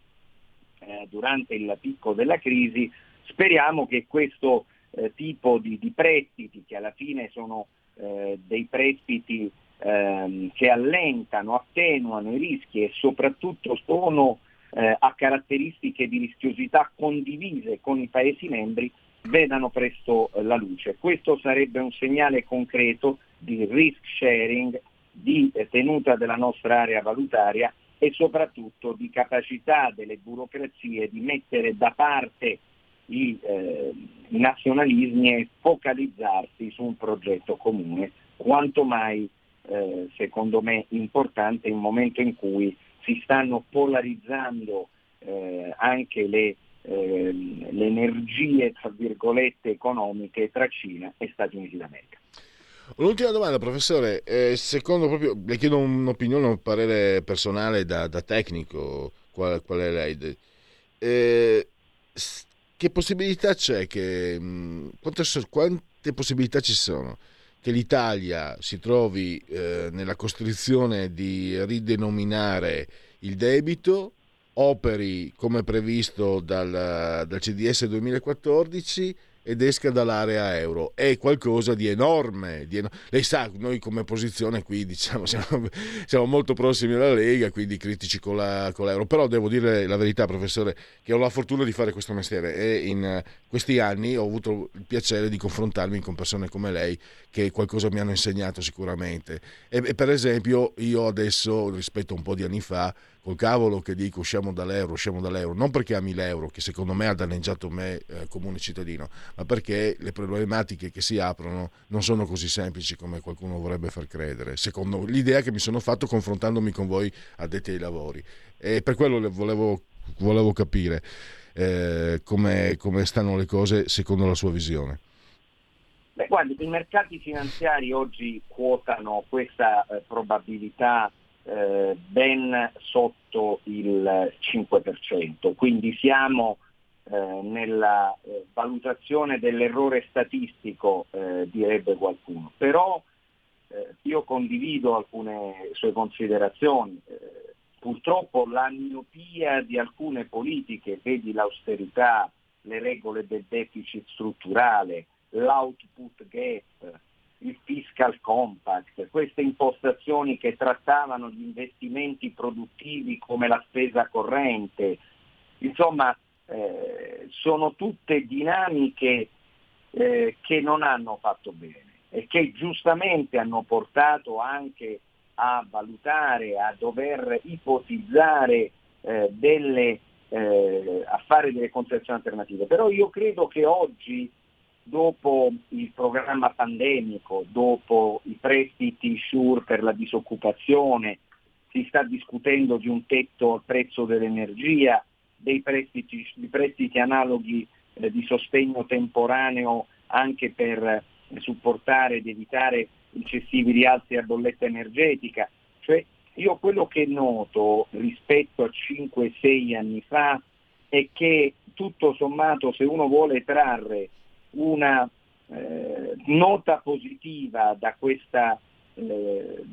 eh, durante il picco della crisi. Speriamo che questo eh, tipo di, di, prestiti, che alla fine sono eh, dei prestiti ehm, che allentano, attenuano i rischi e soprattutto sono a caratteristiche di rischiosità condivise con i Paesi membri, vedano presto eh, la luce. Questo sarebbe un segnale concreto di risk sharing, di tenuta della nostra area valutaria e soprattutto di capacità delle burocrazie di mettere da parte i, eh, nazionalismi e focalizzarsi su un progetto comune, quanto mai eh, secondo me importante in un momento in cui si stanno polarizzando eh, anche le Ehm, le energie, tra virgolette, economiche tra Cina e Stati Uniti d'America. Un'ultima domanda, professore. Eh, secondo proprio, le chiedo un'opinione, un parere personale da, da tecnico. Qual, qual, è lei? Eh, che possibilità c'è? Che, quante, quante, possibilità ci sono che l'Italia si trovi eh, nella costrizione di ridenominare il debito operi come previsto dal, dal CDS 2014 ed esca dall'area euro. È qualcosa di enorme. Di enorme. Lei sa, noi come posizione qui diciamo, siamo, siamo, molto prossimi alla Lega, quindi critici con, la, con, l'euro. Però devo dire la verità, professore, che ho la fortuna di fare questo mestiere e in questi anni ho avuto il piacere di confrontarmi con persone come lei che qualcosa mi hanno insegnato sicuramente. E, e per esempio io adesso, rispetto a un po' di anni fa, col cavolo che dico usciamo dall'euro, usciamo dall'euro, non perché ami l'euro, che secondo me ha danneggiato me eh, comune cittadino, ma perché le problematiche che si aprono non sono così semplici come qualcuno vorrebbe far credere, secondo l'idea che mi sono fatto confrontandomi con voi addetti ai lavori. E per quello volevo, volevo capire eh, come, come stanno le cose secondo la sua visione. Beh, guardi, i mercati finanziari oggi quotano questa eh, probabilità eh, ben sotto il 5%, quindi siamo eh, nella eh, valutazione dell'errore statistico, eh, direbbe qualcuno. Però eh, io condivido alcune sue considerazioni. Purtroppo la miopia di alcune politiche, vedi l'austerità, le regole del deficit strutturale, l'output gap, il fiscal compact, queste impostazioni che trattavano gli investimenti produttivi come la spesa corrente, insomma eh, sono tutte dinamiche eh, che non hanno fatto bene e che giustamente hanno portato anche a valutare, a dover ipotizzare eh, delle, eh, a fare delle concezioni alternative. Però io credo che oggi dopo il programma pandemico, dopo i prestiti SURE per la disoccupazione, si sta discutendo di un tetto al prezzo dell'energia, dei prestiti, di prestiti analoghi eh, di sostegno temporaneo anche per eh, supportare ed evitare eccessivi rialzi a bolletta energetica. Cioè, io quello che noto rispetto a 5-6 anni fa è che tutto sommato se uno vuole trarre una eh, nota positiva da questa eh,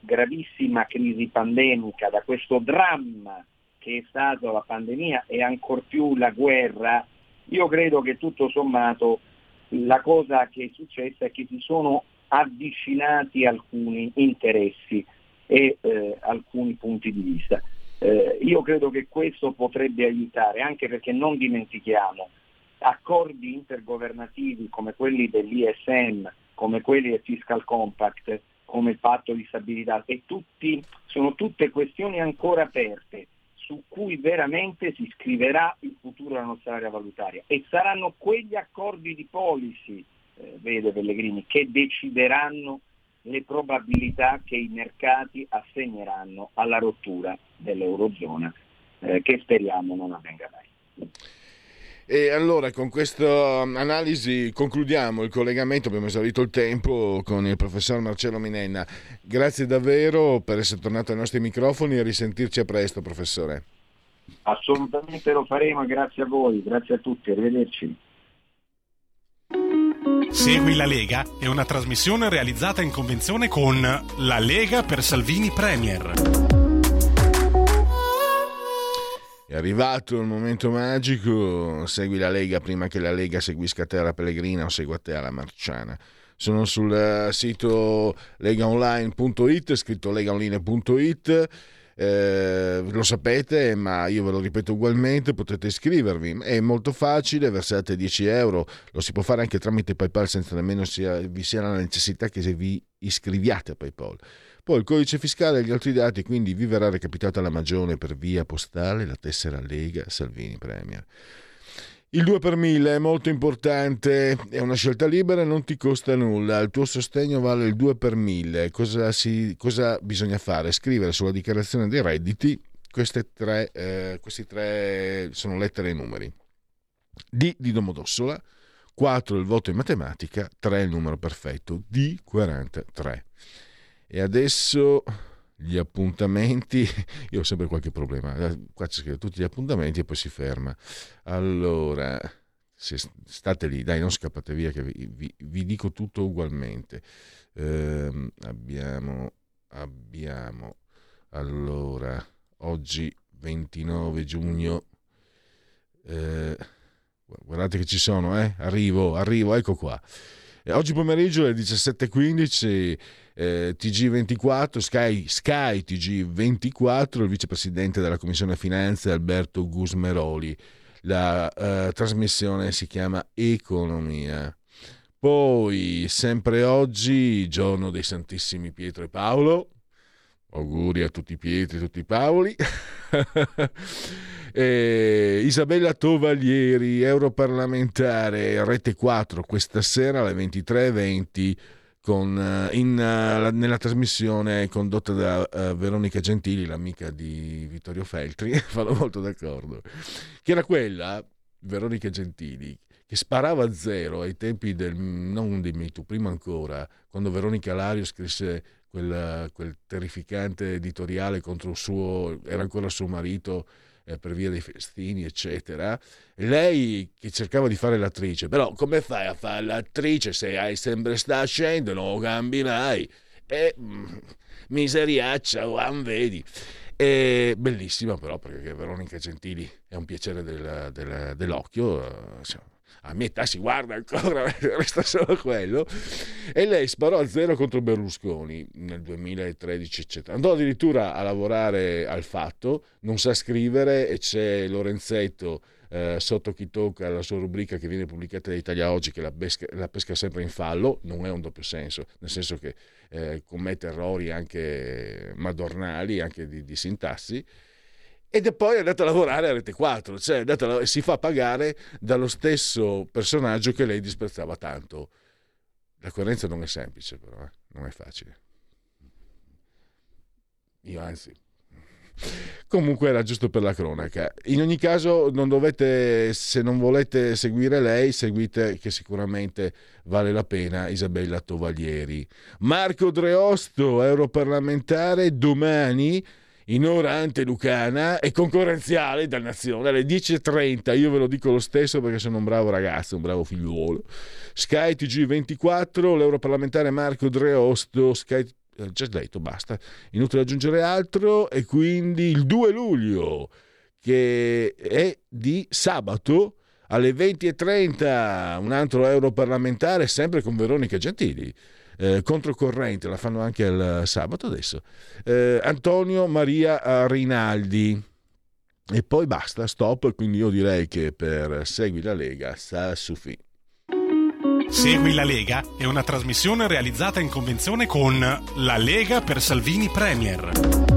gravissima crisi pandemica, da questo dramma che è stato la pandemia e ancor più la guerra, io credo che tutto sommato la cosa che è successa è che si sono avvicinati alcuni interessi e eh, alcuni punti di vista. Eh, io credo che questo potrebbe aiutare, anche perché non dimentichiamo accordi intergovernativi come quelli dell'ISM, come quelli del Fiscal Compact, come il patto di stabilità, tutti, sono tutte questioni ancora aperte su cui veramente si scriverà il futuro della nostra area valutaria e saranno quegli accordi di policy, eh, vede Pellegrini, che decideranno le probabilità che i mercati assegneranno alla rottura dell'Eurozona, eh, che speriamo non avvenga mai. E allora con questa analisi concludiamo il collegamento, abbiamo esaurito il tempo con il professor Marcello Minenna. Grazie davvero per essere tornato ai nostri microfoni e risentirci a presto, professore. Assolutamente lo faremo, grazie a voi, grazie a tutti, arrivederci. Segui la Lega è una trasmissione realizzata in convenzione con La Lega per Salvini Premier. È arrivato il momento magico, segui la Lega prima che la Lega seguisca te alla Pellegrina o segua te alla Marciana. Sono sul eh, sito legaonline.it, scritto legaonline.it. Eh, lo sapete, ma io ve lo ripeto ugualmente, potete iscrivervi. È molto facile, versate 10 euro, lo si può fare anche tramite PayPal senza nemmeno sia, vi sia la necessità che vi iscriviate a PayPal. Poi il codice fiscale e gli altri dati, quindi vi verrà recapitata la magione per via postale la tessera Lega Salvini Premier. Il 2 per 1000 è molto importante, è una scelta libera e non ti costa nulla. Il tuo sostegno vale il 2 per 1000. Cosa, si, cosa bisogna fare? Scrivere sulla dichiarazione dei redditi tre, eh, questi tre sono lettere e numeri. D di Domodossola, 4 il voto in matematica, 3 il numero perfetto, D43. E adesso gli appuntamenti, io ho sempre qualche problema, eh, qua c'è scritto tutti gli appuntamenti e poi si ferma. Allora, se state lì, dai, non scappate via, che vi, vi, vi dico tutto ugualmente. Eh, abbiamo, abbiamo, allora, oggi 29 giugno. Eh, guardate che ci sono, eh? Arrivo, arrivo, ecco qua. Eh, oggi pomeriggio alle 17.15 eh, TG24, Sky, Sky TG24, il vicepresidente della Commissione Finanze Alberto Gusmeroli. La eh, trasmissione si chiama Economia. Poi, sempre oggi, giorno dei Santissimi Pietro e Paolo. Auguri a tutti i Pietri, a tutti i Paoli. e Isabella Tovaglieri, europarlamentare, Rete 4, questa sera alle 23.20 con, eh, in, uh, nella trasmissione condotta da uh, Veronica Gentili, l'amica di Vittorio Feltri, vado molto d'accordo, che era quella, Veronica Gentili, che sparava a zero ai tempi del, non di Me prima ancora, quando Veronica Lario scrisse quel, quel terrificante editoriale contro il suo, era ancora suo marito, eh, per via dei festini, eccetera. Lei che cercava di fare l'attrice, però come fai a fare l'attrice se hai sempre sta scendo, non cambi mai? E mm, miseriaccia, oh, vedi. E bellissima però perché Veronica Gentili è un piacere del, del, dell'occhio. Insomma, a mia età si guarda ancora, resta solo quello. E lei sparò a zero contro Berlusconi nel 2013, eccetera. Andò addirittura a lavorare al fatto, non sa scrivere e c'è Lorenzetto eh, sotto chi tocca la sua rubrica che viene pubblicata da Italia Oggi che la pesca, la pesca sempre in fallo, non è un doppio senso, nel senso che eh, commette errori anche madornali, anche di, di sintassi ed è poi andata a lavorare a Rete 4, cioè a, si fa pagare dallo stesso personaggio che lei disprezzava tanto. La coerenza non è semplice, però, eh? non è facile. Io anzi. Comunque era giusto per la cronaca. In ogni caso, non dovete, se non volete seguire lei, seguite che sicuramente vale la pena Isabella Tovaglieri. Marco Dreosto, europarlamentare, domani in ora antelucana e concorrenziale dal Nazione alle 10.30. Io ve lo dico lo stesso perché sono un bravo ragazzo, un bravo figliuolo. Sky TG24, l'europarlamentare Marco Dreosto, Sky eh, già detto, basta, inutile aggiungere altro e quindi il 2 luglio che è di sabato alle 20.30 un altro europarlamentare sempre con Veronica Gentili eh, controcorrente, la fanno anche il sabato adesso, eh, Antonio Maria Rinaldi. E poi basta, stop, quindi io direi che per Segui la Lega sta su fi. Segui la Lega è una trasmissione realizzata in convenzione con La Lega per Salvini Premier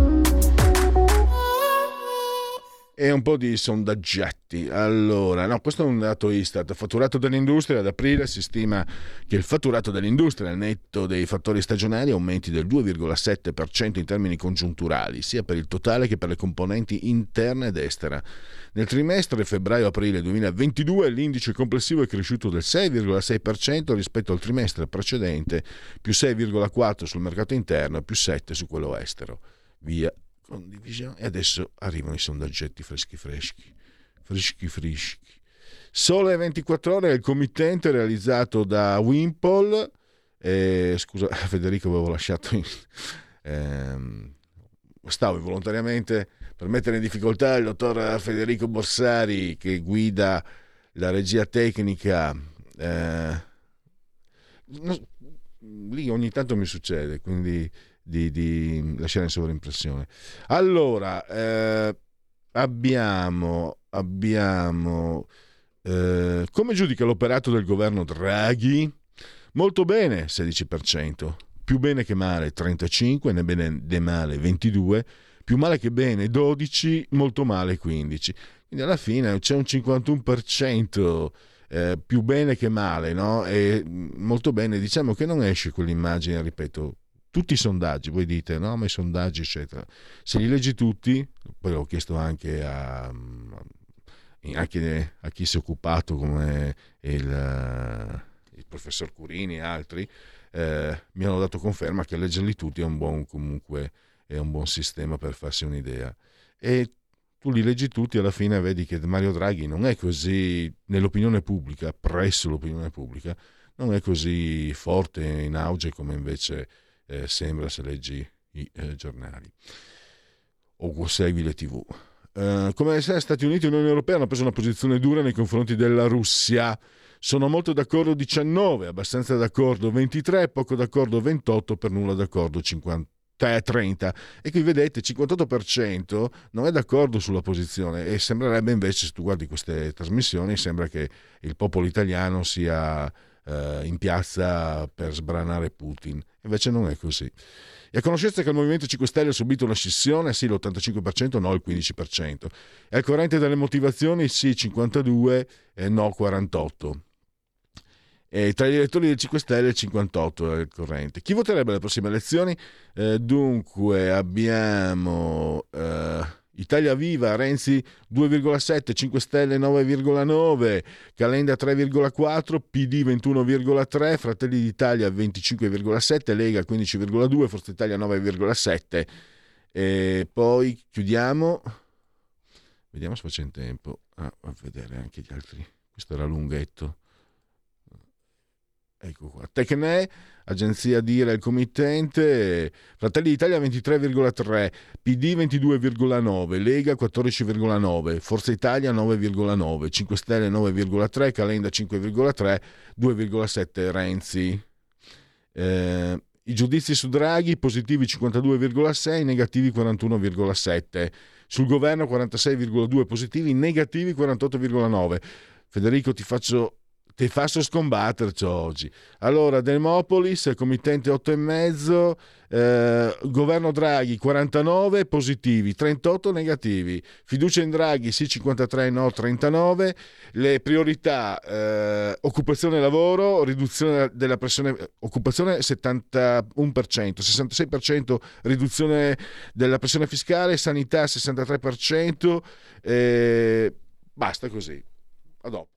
e un po' di sondaggetti. Allora, no, questo è un dato Istat. Fatturato dell'industria ad aprile si stima che il fatturato dell'industria, al netto dei fattori stagionali, aumenti del 2,7% in termini congiunturali, sia per il totale che per le componenti interne ed estere. Nel trimestre febbraio-aprile 2022 l'indice complessivo è cresciuto del 6,6% rispetto al trimestre precedente, più 6,4% sul mercato interno e più 7% su quello estero. Via condivisione e adesso arrivano i sondaggetti freschi freschi freschi freschi Sole 24 ore è il committente realizzato da Wimpole eh, scusa Federico avevo lasciato in, ehm, stavo volontariamente per mettere in difficoltà il dottor Federico Borsari che guida la regia tecnica. Eh, no, lì ogni tanto mi succede quindi di, di lasciare in sovraimpressione. Allora, eh, abbiamo, abbiamo eh, come giudica l'operato del governo Draghi? Molto bene, 16%, più bene che male 35%, né bene né male 22%, più male che bene 12%, molto male 15%. Quindi alla fine c'è un 51% eh, più bene che male, no? E molto bene, diciamo che non esce quell'immagine, ripeto, tutti i sondaggi, voi dite no, ma i sondaggi eccetera, se li leggi tutti, poi l'ho chiesto anche a, anche a chi si è occupato come il, il professor Curini e altri, eh, mi hanno dato conferma che leggerli tutti è un buon, comunque, è un buon sistema per farsi un'idea. E tu li leggi tutti e alla fine vedi che Mario Draghi non è così, nell'opinione pubblica, presso l'opinione pubblica, non è così forte in auge come invece eh, sembra se leggi i eh, giornali o segui le tv. eh, come se Stati Uniti e Unione Europea hanno preso una posizione dura nei confronti della Russia. Sono molto d'accordo 19, abbastanza d'accordo 23, poco d'accordo 28, per nulla d'accordo 50. 30 e qui vedete 58% non è d'accordo sulla posizione e sembrerebbe invece se tu guardi queste trasmissioni sembra che il popolo italiano sia eh, in piazza per sbranare Putin. Invece non è così. E a conoscenza che il Movimento 5 Stelle ha subito una scissione? Sì l'85% no il 15% e al corrente delle motivazioni? Sì 52 e no 48 e tra gli elettori del 5 Stelle il 58 è il corrente. Chi voterebbe alle prossime elezioni? Eh, dunque abbiamo eh, Italia Viva, Renzi 2,7, 5 Stelle 9,9, Calenda 3,4, PD 21,3, Fratelli d'Italia 25,7, Lega 15,2, Forza Italia 9,7. E poi chiudiamo. Vediamo se faccio in tempo a vedere anche gli altri. Questo era lunghetto. Ecco qua. Tecne, agenzia Dire il committente, Fratelli d'Italia 23,3, PD 22,9, Lega 14,9, Forza Italia 9,9, 5 Stelle 9,3, Calenda 5,3, 2,7 Renzi. Eh, I giudizi su Draghi positivi 52,6, negativi 41,7. Sul governo 46,2 positivi, negativi 48,9. Federico ti faccio ti faccio scombatterci oggi. Allora, Demopolis, committente 8,5, eh, governo Draghi 49 positivi, 38 negativi, fiducia in Draghi sì 53 no 39, le priorità eh, occupazione e lavoro, riduzione della pressione, occupazione 71%, 66% riduzione della pressione fiscale, sanità 63%, eh, basta così. A dopo.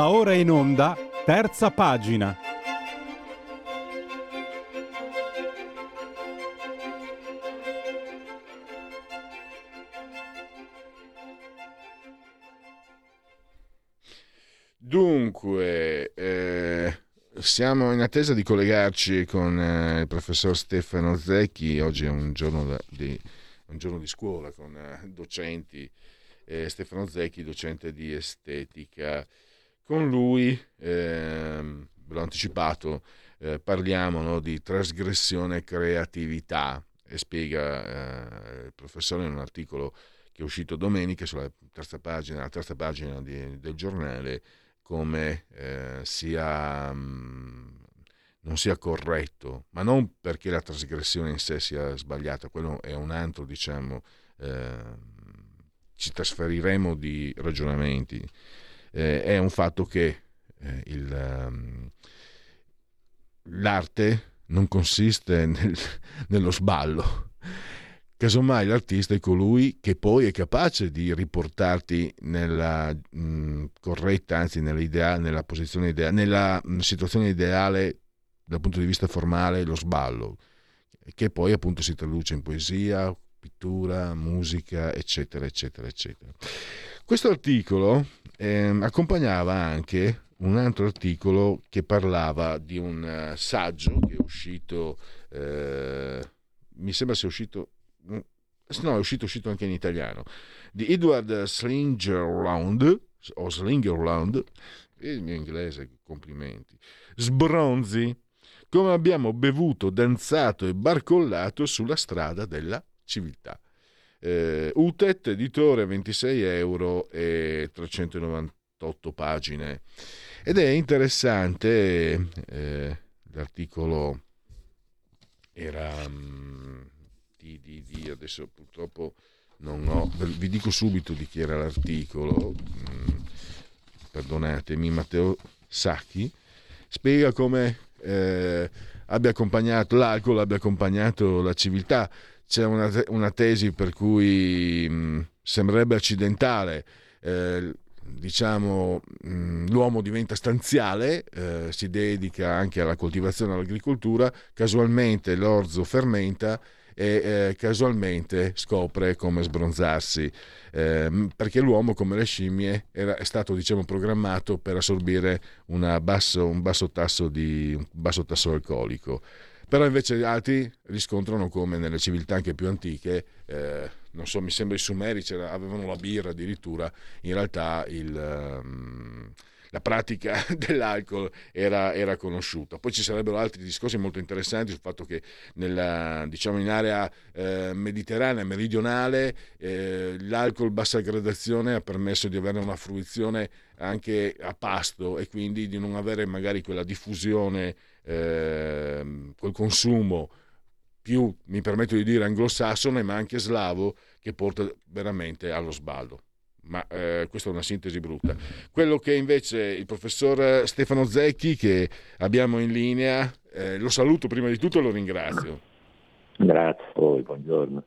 Va ora in onda, terza pagina. Dunque, eh, siamo in attesa di collegarci con eh, il professor Stefano Zecchi. Oggi è un giorno, di, un giorno di, scuola con eh, docenti. Stefano Zecchi, docente di estetica. Con lui, ehm, l'ho anticipato, eh, parliamo no, di trasgressione e creatività. E spiega eh, il professore in un articolo che è uscito domenica sulla terza pagina, terza pagina di, del giornale come eh, sia, mh, mm, non sia corretto, ma non perché la trasgressione in sé sia sbagliata, quello è un altro, diciamo, eh, ci trasferiremo di ragionamenti, eh, è un fatto che eh, il, um, l'arte non consiste nel, nello sballo Casomai l'artista è colui che poi è capace di riportarti nella mh, corretta, anzi nella posizione ideale, nella mh, situazione ideale dal punto di vista formale, lo sballo, che poi appunto si traduce in poesia, pittura, musica, eccetera, eccetera, eccetera. Questo articolo eh, accompagnava anche un altro articolo che parlava di un uh, saggio che è uscito, eh, mi sembra sia uscito no, è uscito, uscito anche in italiano, di Edward Slingerland, o Slingerland, il mio inglese, complimenti, sbronzi, come abbiamo bevuto, danzato e barcollato sulla strada della civiltà. Eh, UTET, editore, 26 euro e 398 pagine. Ed è interessante, eh, l'articolo era... Um, di, di, di, adesso purtroppo non ho, vi dico subito di chi era l'articolo, mm, perdonatemi, Matteo Sacchi, spiega come eh, abbia accompagnato l'alcol, abbia accompagnato la civiltà. C'è una, una tesi per cui mh, mm, sembrerebbe accidentale. Eh, diciamo, mm, l'uomo diventa stanziale, eh, si dedica anche alla coltivazione e all'agricoltura, casualmente l'orzo fermenta e eh, casualmente scopre come sbronzarsi, eh, perché l'uomo come le scimmie era, è stato diciamo, programmato per assorbire basso, un, basso tasso di, un basso tasso alcolico. Però invece altri riscontrano come nelle civiltà anche più antiche, eh, non so, mi sembra i Sumeri avevano la birra addirittura, in realtà il... Um, la pratica dell'alcol era, era, conosciuta. Poi ci sarebbero altri discorsi molto interessanti sul fatto che nella, diciamo in area eh, mediterranea, meridionale, eh, l'alcol bassa gradazione ha permesso di avere una fruizione anche a pasto e quindi di non avere magari quella diffusione, eh, quel consumo più, mi permetto di dire, anglosassone, ma anche slavo, che porta veramente allo sballo ma eh, questa è una sintesi brutta. Quello che invece il professor Stefano Zecchi, che abbiamo in linea, eh, lo saluto prima di tutto e lo ringrazio. Grazie a voi, buongiorno.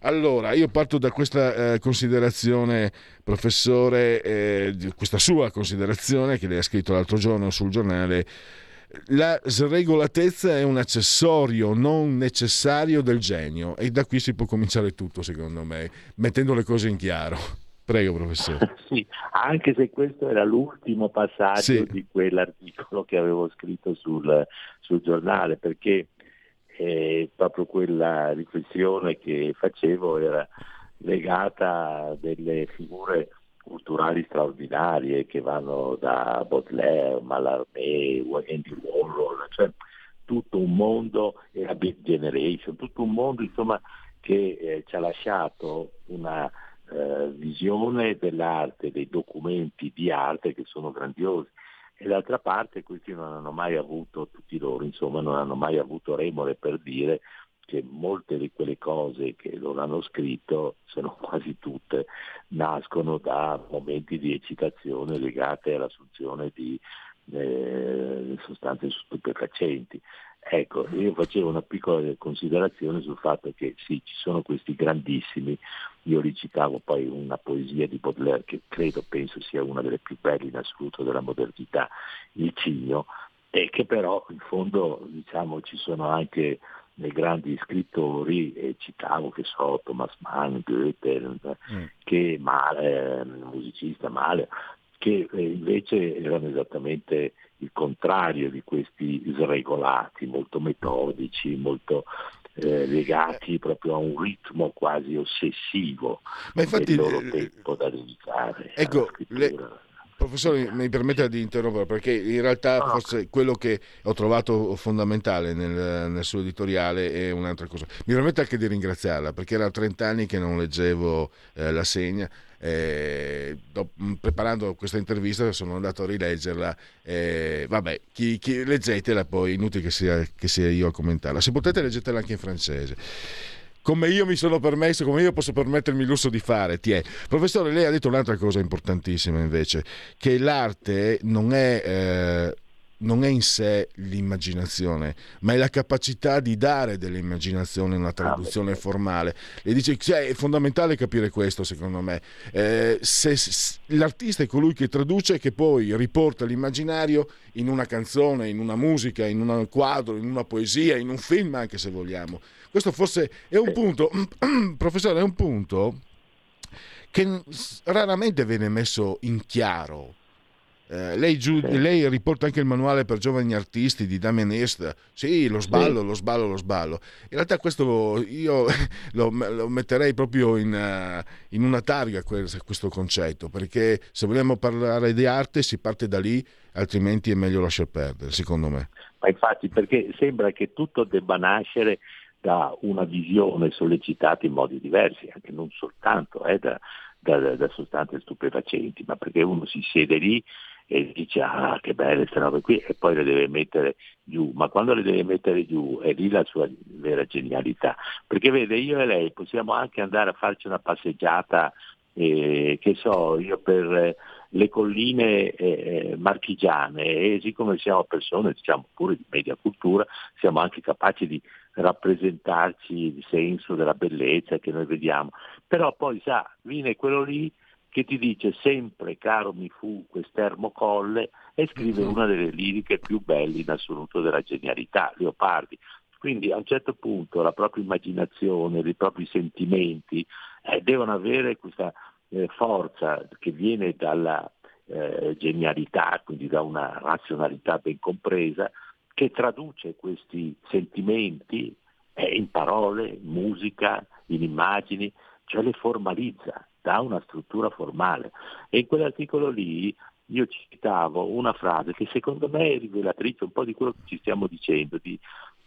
Allora, io parto da questa eh, considerazione, professore, eh, questa sua considerazione che lei ha scritto l'altro giorno sul giornale. La sregolatezza è un accessorio non necessario del genio e da qui si può cominciare tutto, secondo me, mettendo le cose in chiaro. Prego, professore. sì, anche se questo era l'ultimo passaggio sì. di quell'articolo che avevo scritto sul, sul giornale, perché eh, proprio quella riflessione che facevo era legata a delle figure culturali straordinarie che vanno da Baudelaire, Mallarmé, Andy Warhol, cioè tutto un mondo, e la Big Generation, tutto un mondo insomma, che eh, ci ha lasciato una eh, visione dell'arte, dei documenti di arte che sono grandiosi. E d'altra parte questi non hanno mai avuto, tutti loro insomma, non hanno mai avuto remore per dire che molte di quelle cose che loro hanno scritto, se non quasi tutte, nascono da momenti di eccitazione legate all'assunzione di eh, sostanze stupefacenti. Ecco, io facevo una piccola considerazione sul fatto che sì, ci sono questi grandissimi io recitavo poi una poesia di Baudelaire che credo, penso sia una delle più belle in assoluto della modernità, Il Cigno, e che però in fondo diciamo, ci sono anche dei grandi scrittori, e citavo che so Thomas Mann, Goethe, mm. che Male, musicista Male, che eh, invece erano esattamente il contrario di questi sregolati, molto metodici, molto eh, legati proprio a un ritmo quasi ossessivo Ma infatti, del loro eh, tempo da dedicare. Ecco, Professore, mi permetta di interrompere perché in realtà no. forse quello che ho trovato fondamentale nel, nel, suo editoriale è un'altra cosa. Mi permette anche di ringraziarla perché era 30 anni che non leggevo eh, la segna. Eh, do, preparando questa intervista sono andato a rileggerla. Eh, vabbè, chi, chi, leggetela poi, inutile che sia, che sia io a commentarla. Se potete, leggetela anche in francese come io mi sono permesso, come io posso permettermi il lusso di fare. Ti è. Professore, lei ha detto un'altra cosa importantissima invece, che l'arte non è... Eh, non è in sé l'immaginazione, ma è la capacità di dare dell'immaginazione una traduzione formale. E dice cioè, è fondamentale capire questo, secondo me. Eh, se, se, l'artista è colui che traduce e che poi riporta l'immaginario in una canzone, in una musica, in un quadro, in una poesia, in un film, anche se vogliamo. Questo forse è un punto, professore, è un punto che raramente viene messo in chiaro. Eh, lei, giu- lei, riporta anche il manuale per giovani artisti di Damien Hirst. Sì, lo sballo, sì. lo sballo, lo sballo. In realtà questo io lo, lo metterei proprio in, uh, in, una targa questo concetto, perché se vogliamo parlare di arte si parte da lì, altrimenti è meglio lasciar perdere, secondo me. Ma infatti, perché sembra che tutto debba nascere da una visione sollecitata in modi diversi, anche non soltanto eh, da, da, da, sostanze stupefacenti, ma perché uno si siede lì e dice ah che belle queste robe qui e poi le deve mettere giù, ma quando le deve mettere giù è lì la sua vera genialità, perché vede io e lei possiamo anche andare a farci una passeggiata, eh, che so, io per... Eh, le colline eh, marchigiane e siccome siamo persone diciamo pure di media cultura siamo anche capaci di rappresentarci il senso della bellezza che noi vediamo. Però poi sa viene quello lì che ti dice sempre caro mi fu quest'ermo colle e scrive una delle liriche più belle in assoluto della genialità, Leopardi. Quindi a un certo punto la propria immaginazione, i propri sentimenti eh, devono avere questa eh, forza che viene dalla eh, genialità, quindi da una razionalità ben compresa, che traduce questi sentimenti eh, in parole, in musica, in immagini, cioè le formalizza, dà una struttura formale. E in quell'articolo lì io citavo una frase che secondo me è rivelatrice un po' di quello che ci stiamo dicendo, di,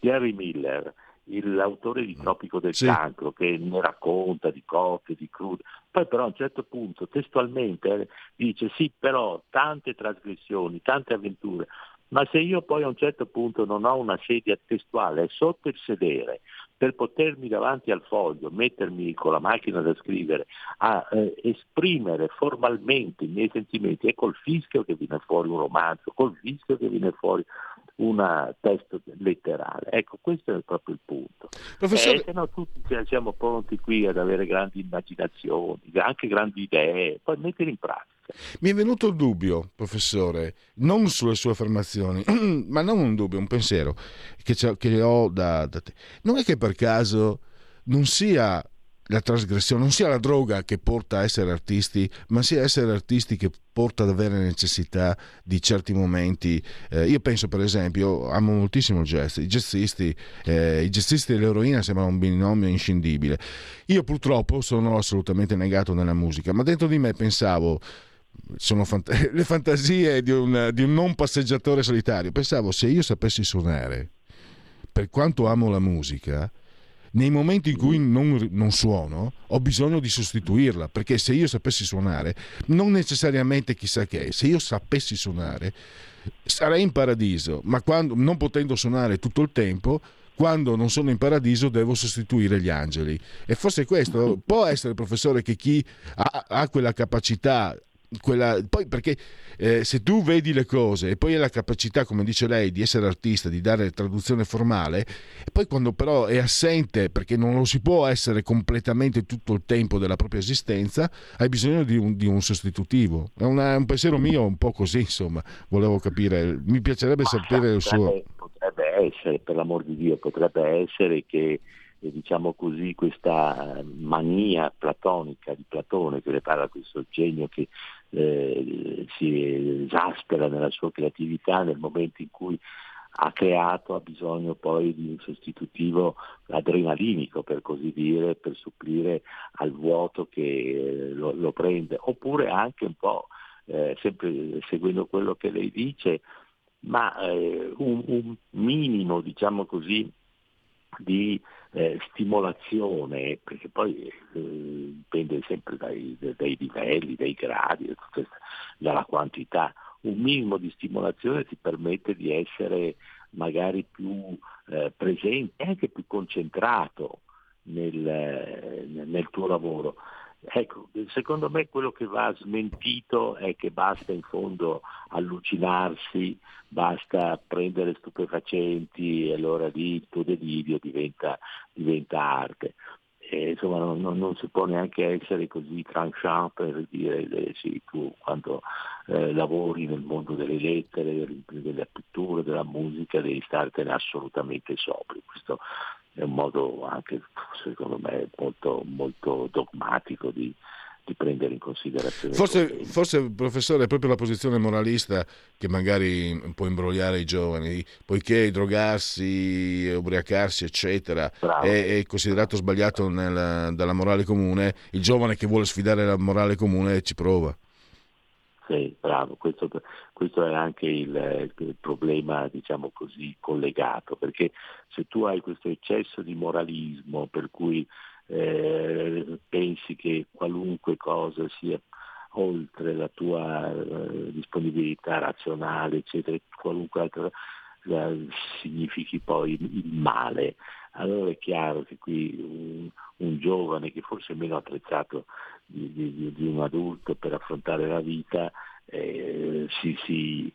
Harry Miller, l'autore di Tropico del sì. Cancro, che ne racconta di cotte, di crude, poi però a un certo punto testualmente eh, dice sì, però tante trasgressioni, tante avventure, ma se io poi a un certo punto non ho una sedia testuale sotto il sedere per potermi davanti al foglio, mettermi con la macchina da scrivere, a eh, esprimere formalmente i miei sentimenti, è col fischio che viene fuori un romanzo, col fischio che viene fuori un testo letterale. Ecco, questo è proprio il punto. Professore... Eh, se no tutti siamo pronti qui ad avere grandi immaginazioni, anche grandi idee, poi mettere in pratica. Mi è venuto il dubbio, professore, non sulle sue affermazioni, ma non un dubbio, un pensiero che, che ho da, da te. Non è che per caso non sia la trasgressione non sia la droga che porta a essere artisti, ma sia essere artisti che porta ad avere necessità di certi momenti. Eh, io penso, per esempio, amo moltissimo il jazz. I jazzisti, eh, i jazzisti dell'eroina sembrano un binomio inscindibile. Io purtroppo sono assolutamente negato nella musica, ma dentro di me pensavo sono fant- le fantasie di un, di un, non passeggiatore solitario. Pensavo se io sapessi suonare, per quanto amo la musica, nei momenti in cui non, non, suono ho bisogno di sostituirla perché se io sapessi suonare non necessariamente chissà che se io sapessi suonare sarei in paradiso ma quando, non potendo suonare tutto il tempo quando non sono in paradiso devo sostituire gli angeli e forse questo può essere professore che chi ha, ha quella capacità quella, poi perché eh, se tu vedi le cose e poi hai la capacità, come dice lei, di essere artista, di dare traduzione formale, e poi quando però è assente perché non lo si può essere completamente tutto il tempo della propria esistenza, hai bisogno di un, di un sostitutivo. È, una, è, un pensiero mio un po' così, insomma, volevo capire, mi piacerebbe sapere il suo... Potrebbe essere, per l'amor di Dio, potrebbe essere che diciamo così, questa mania platonica di Platone che le parla questo genio che eh, si esaspera nella sua creatività nel momento in cui ha creato, ha bisogno poi di un sostitutivo adrenalinico per così dire, per supplire al vuoto che eh, lo, lo, prende, oppure anche un po', eh, sempre seguendo quello che lei dice, ma eh, un, un minimo, diciamo così, di eh, stimolazione, perché poi eh, dipende sempre dai, dai, livelli, dai gradi, dalla quantità, un minimo di stimolazione ti permette di essere magari più eh, presente, anche più concentrato nel, nel tuo lavoro. Ecco, secondo me quello che va smentito è che basta in fondo allucinarsi, basta prendere stupefacenti e allora lì il tuo delirio diventa, diventa arte. E, insomma non, non, non, si può neanche essere così tranchant per dire eh, sì, tu quando eh, lavori nel mondo delle lettere, della pittura, della musica devi startene assolutamente sobrio. Questo è un modo anche secondo me molto, molto dogmatico di, di prendere in considerazione. Forse, forse, professore, è proprio la posizione moralista che magari può imbrogliare i giovani, poiché drogarsi, ubriacarsi, eccetera, è, è, considerato sbagliato nel, dalla morale comune, il giovane che vuole sfidare la morale comune ci prova. Bravo, questo, questo è anche il, il, problema, diciamo così, collegato, perché se tu hai questo eccesso di moralismo per cui eh, pensi che qualunque cosa sia oltre la tua eh, disponibilità razionale, eccetera, qualunque altra eh, significhi poi il male. Allora è chiaro che qui un, un giovane che forse è meno attrezzato di, di, di un adulto per affrontare la vita eh, si, si,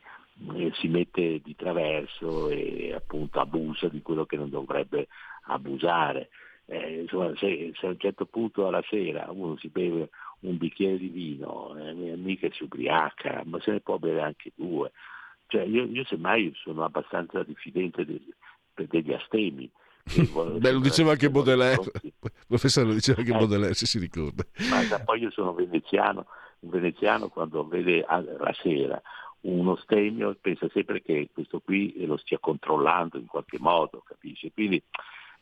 eh, si, mette di traverso e appunto abusa di quello che non dovrebbe abusare. Eh, insomma, se, se, a un certo punto alla sera uno si beve un bicchiere di vino, eh, mica si ubriaca, ma se ne può bere anche due. Cioè, io, io semmai sono abbastanza diffidente degli, degli astemi, Beh, lo diceva anche Baudelaire, professore, lo diceva anche eh. Baudelaire, se si ricorda. Ma poi io sono veneziano, un veneziano quando vede la sera uno stemio pensa sempre che questo qui lo stia controllando in qualche modo, capisce? Quindi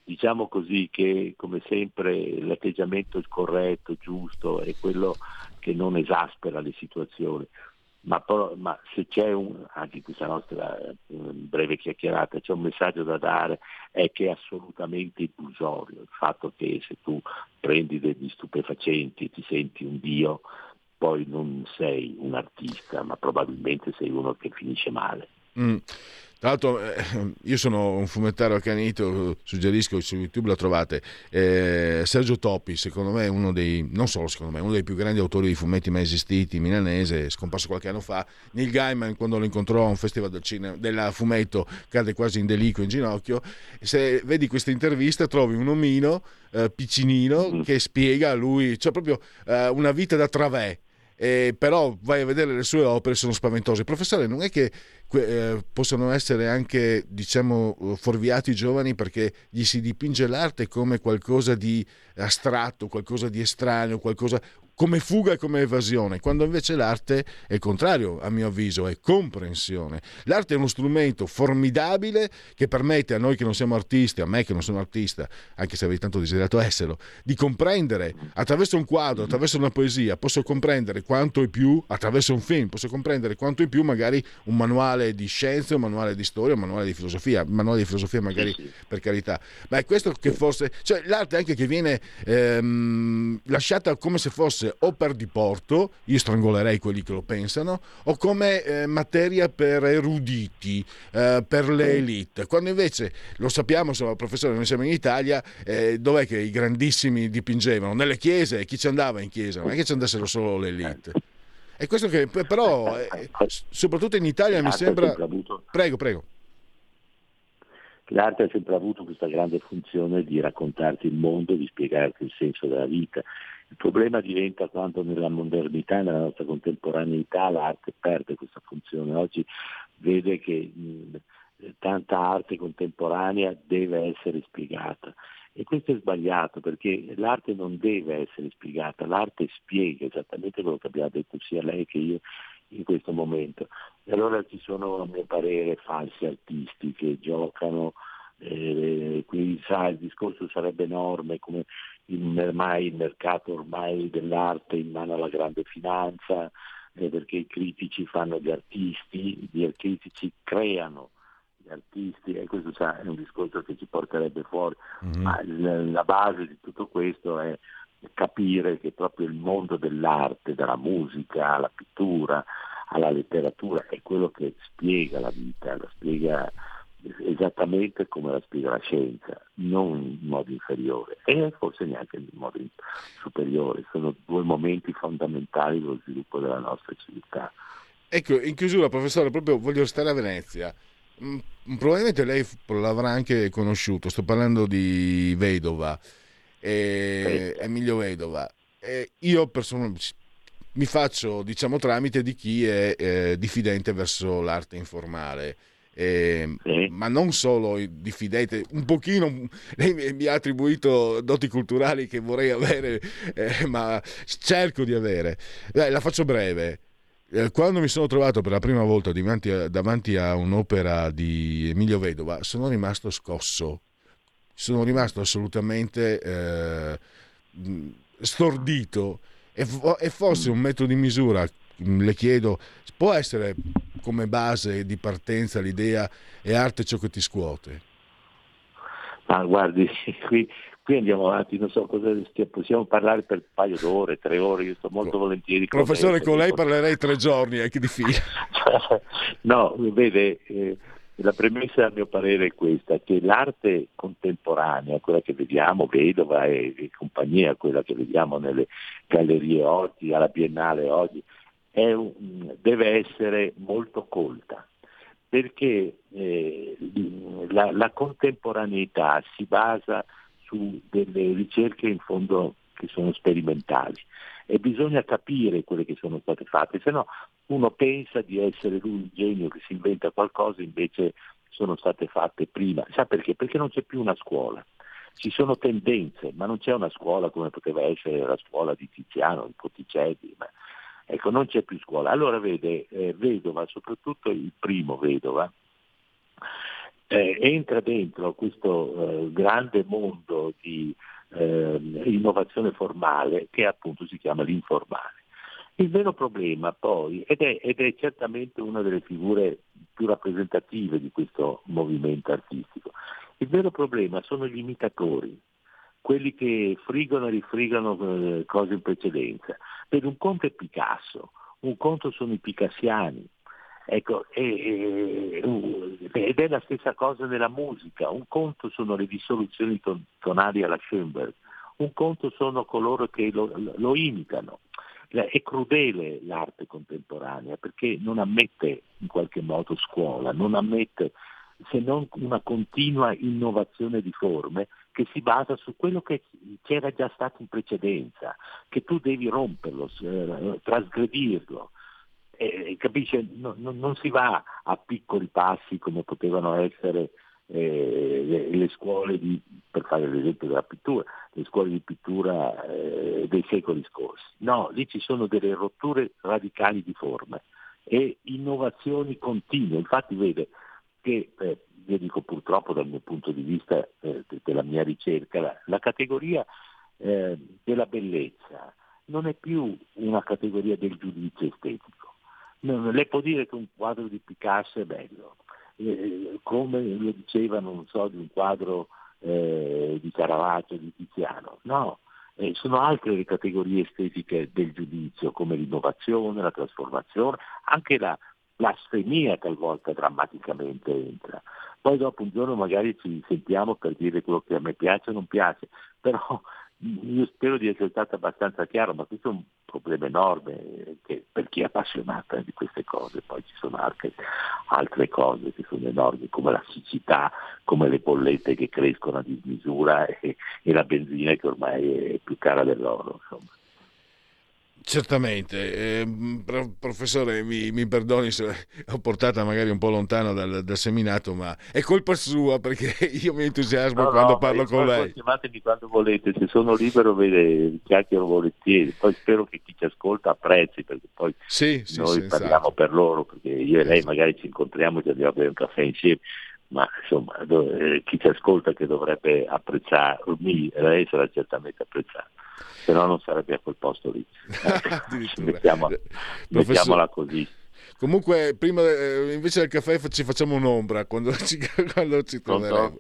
diciamo così che come sempre l'atteggiamento corretto, giusto, è quello che non esaspera le situazioni ma, però, ma se c'è un, anche questa nostra eh, breve chiacchierata, c'è un messaggio da dare, è che è assolutamente illusorio il fatto che se tu prendi degli stupefacenti e ti senti un dio, poi non sei un artista, ma probabilmente sei uno che finisce male. Mm. Tra l'altro eh, io sono un fumettario accanito, suggerisco su YouTube lo trovate, eh, Sergio Topi secondo me è uno dei, non solo secondo me, uno dei più grandi autori di fumetti mai esistiti, milanese, scomparso qualche anno fa. Neil Gaiman quando lo incontrò a un festival del, cinema, del fumetto cade quasi in deliquio, in ginocchio. Se vedi questa intervista trovi un omino eh, piccinino mm. che spiega a lui, cioè proprio eh, una vita da travè. Eh, però vai a vedere le sue opere, sono spaventose. Professore, non è che eh, possono essere anche, diciamo, fuorviati i giovani perché gli si dipinge l'arte come qualcosa di astratto, qualcosa di estraneo, qualcosa come fuga e come evasione, quando invece l'arte è il contrario, a mio avviso, è comprensione. L'arte è uno strumento formidabile che permette a noi che non siamo artisti, a me che non sono artista, anche se avrei tanto desiderato esserlo, di comprendere attraverso un quadro, attraverso una poesia, posso comprendere quanto è più, attraverso un film, posso comprendere quanto è più magari un manuale di scienze, un manuale di storia, un manuale di filosofia, un manuale di filosofia magari per carità, ma è questo che forse, cioè l'arte anche che viene ehm, lasciata come se fosse fosse o per diporto, io strangolerei quelli che lo pensano, o come eh, materia per eruditi, eh, per le elite, quando invece lo sappiamo, insomma, professore, noi siamo in Italia, eh, dov'è che i grandissimi dipingevano? Nelle chiese, chi ci andava in chiesa? Non è che ci andassero solo le elite. E questo che però, eh, soprattutto in Italia, mi sembra... Prego, prego. L'arte ha sempre avuto questa grande funzione di raccontarti il mondo, di spiegarti il senso della vita. Il problema diventa quando nella modernità, nella nostra contemporaneità, l'arte perde questa funzione. Oggi vede che mh, tanta arte contemporanea deve essere spiegata. E questo è sbagliato perché l'arte non deve essere spiegata, l'arte spiega esattamente quello che abbiamo detto sia lei che io in questo momento. E allora ci sono a mio parere falsi artisti che giocano, eh, quindi sa, il discorso sarebbe enorme come ormai il mercato ormai dell'arte in mano alla grande finanza, eh, perché i critici fanno gli artisti, gli critici creano gli artisti e questo sa, è un discorso che ci porterebbe fuori, mm-hmm. ma il, la base di tutto questo è capire che proprio il mondo dell'arte, della musica, alla pittura, alla letteratura è quello che spiega la vita, la spiega esattamente come la spiega la scienza, non in modo inferiore e forse neanche in modo superiore, sono due momenti fondamentali dello sviluppo della nostra civiltà. Ecco, in chiusura professore, proprio voglio stare a Venezia. Mm, probabilmente lei l'avrà anche conosciuto, sto parlando di Vedova, eh, Emilio Vedova. Eh, io personalmente mi faccio diciamo tramite di chi è eh, diffidente verso l'arte informale eh, sì. ma non solo diffidente, un pochino, lei mi ha attribuito doti culturali che vorrei avere, eh, ma cerco di avere. Dai, la faccio breve. Eh, quando mi sono trovato per la prima volta davanti a, davanti a un'opera di Emilio Vedova, sono rimasto scosso, sono rimasto assolutamente eh, stordito e, e fosse un metro di misura, le chiedo, può essere come base di partenza l'idea è arte ciò che ti scuote? Ma guardi, qui, qui andiamo avanti, non so cosa possiamo parlare per un paio d'ore, tre ore, io sto molto volentieri con Professore, con lei parlerei tre giorni anche di fila. no, vede, eh, la premessa a mio parere è questa, che l'arte contemporanea, quella che vediamo, Vedova e, e compagnia, quella che vediamo nelle gallerie oggi, alla Biennale oggi, un, deve essere molto colta perché eh, la, la, contemporaneità si basa su delle ricerche in fondo che sono sperimentali e bisogna capire quelle che sono state fatte, se no uno pensa di essere lui il genio che si inventa qualcosa, invece sono state fatte prima. Sa perché? Perché non c'è più una scuola. Ci sono tendenze, ma non c'è una scuola come poteva essere la scuola di Tiziano, di Botticelli, ma Ecco, non c'è più scuola. Allora vede, eh, Vedova, soprattutto il primo Vedova, eh, entra dentro questo eh, grande mondo di ehm, innovazione formale che appunto si chiama l'informale. Il vero problema poi, ed è, ed è certamente una delle figure più rappresentative di questo movimento artistico, il vero problema sono gli imitatori, quelli che frigono e rifrigono eh, cose in precedenza. Per un conto è Picasso, un conto sono i picassiani. Ecco, ed è la stessa cosa nella musica, un conto sono le dissoluzioni tonali alla Schoenberg, un conto sono coloro che lo, lo imitano. È crudele l'arte contemporanea perché non ammette in qualche modo scuola, non ammette se non una continua innovazione di forme che si basa su quello che c'era già stato in precedenza, che tu devi romperlo, eh, trasgredirlo. Eh, capisce? No, no, non si va a piccoli passi come potevano essere eh, le, le, scuole di, per fare l'esempio della pittura, le scuole di pittura eh, dei secoli scorsi. No, lì ci sono delle rotture radicali di forme e innovazioni continue. Infatti vede, che eh, io dico purtroppo dal mio punto di vista eh, della mia ricerca, la, la categoria eh, della bellezza non è più una categoria del giudizio estetico. Non, lei può dire che un quadro di Picasso è bello, eh, come lo diceva, non so, di un quadro eh, di Caravaggio, di Tiziano. No, eh, sono altre le categorie estetiche del giudizio, come l'innovazione, la trasformazione, anche la blasfemia talvolta drammaticamente entra. Poi dopo un giorno magari ci sentiamo per dire quello che a me piace o non piace, però io spero di essere stato abbastanza chiaro, ma questo è un problema enorme per chi è appassionato di queste cose, poi ci sono anche altre cose che sono enormi, come la siccità, come le bollette che crescono a dismisura e, e la benzina che ormai è più cara dell'oro. Insomma. Certamente, eh, professore, mi, mi, perdoni se ho portata magari un po' lontano dal, dal, seminato, ma è colpa sua perché io mi entusiasmo no, quando no, parlo con lei. Chiamatemi quando volete, se sono libero vede, chiacchiero volentieri, poi spero che chi ci ascolta apprezzi perché poi sì, sì, noi sì, parliamo per loro, perché io e lei magari ci incontriamo e ci andiamo a bere un caffè insieme, ma insomma eh, chi ci ascolta che dovrebbe apprezzarmi, lei sarà certamente apprezzato se no non sarebbe a quel posto lì. Mettiamo, mettiamola così. Comunque, prima, eh, invece del caffè ci facciamo un'ombra quando ci, quando ci torneremo.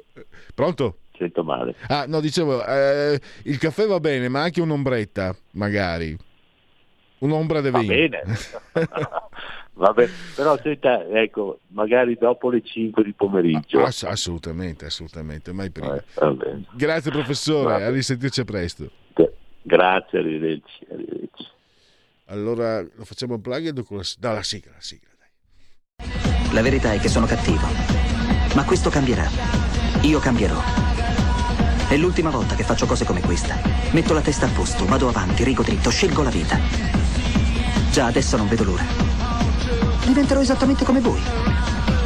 Pronto? Sento male. Ah, no, dicevo, eh, il caffè va bene, ma anche un'ombretta, magari. Un'ombra deve Va bene. va bene. Però senta, ecco, magari dopo le 5 di pomeriggio. Ah, assolutamente, assolutamente, mai prima. Eh, Grazie professore, a risentirci presto. Grazie, arrivederci, arrivederci. Allora lo facciamo plug con la, no, la sigla, la sigla. Dai. La verità è che sono cattivo, ma questo cambierà. Io cambierò. È l'ultima volta che faccio cose come questa. Metto la testa a posto, vado avanti, rigo dritto, scelgo la vita. Già adesso non vedo l'ora. Diventerò esattamente come voi.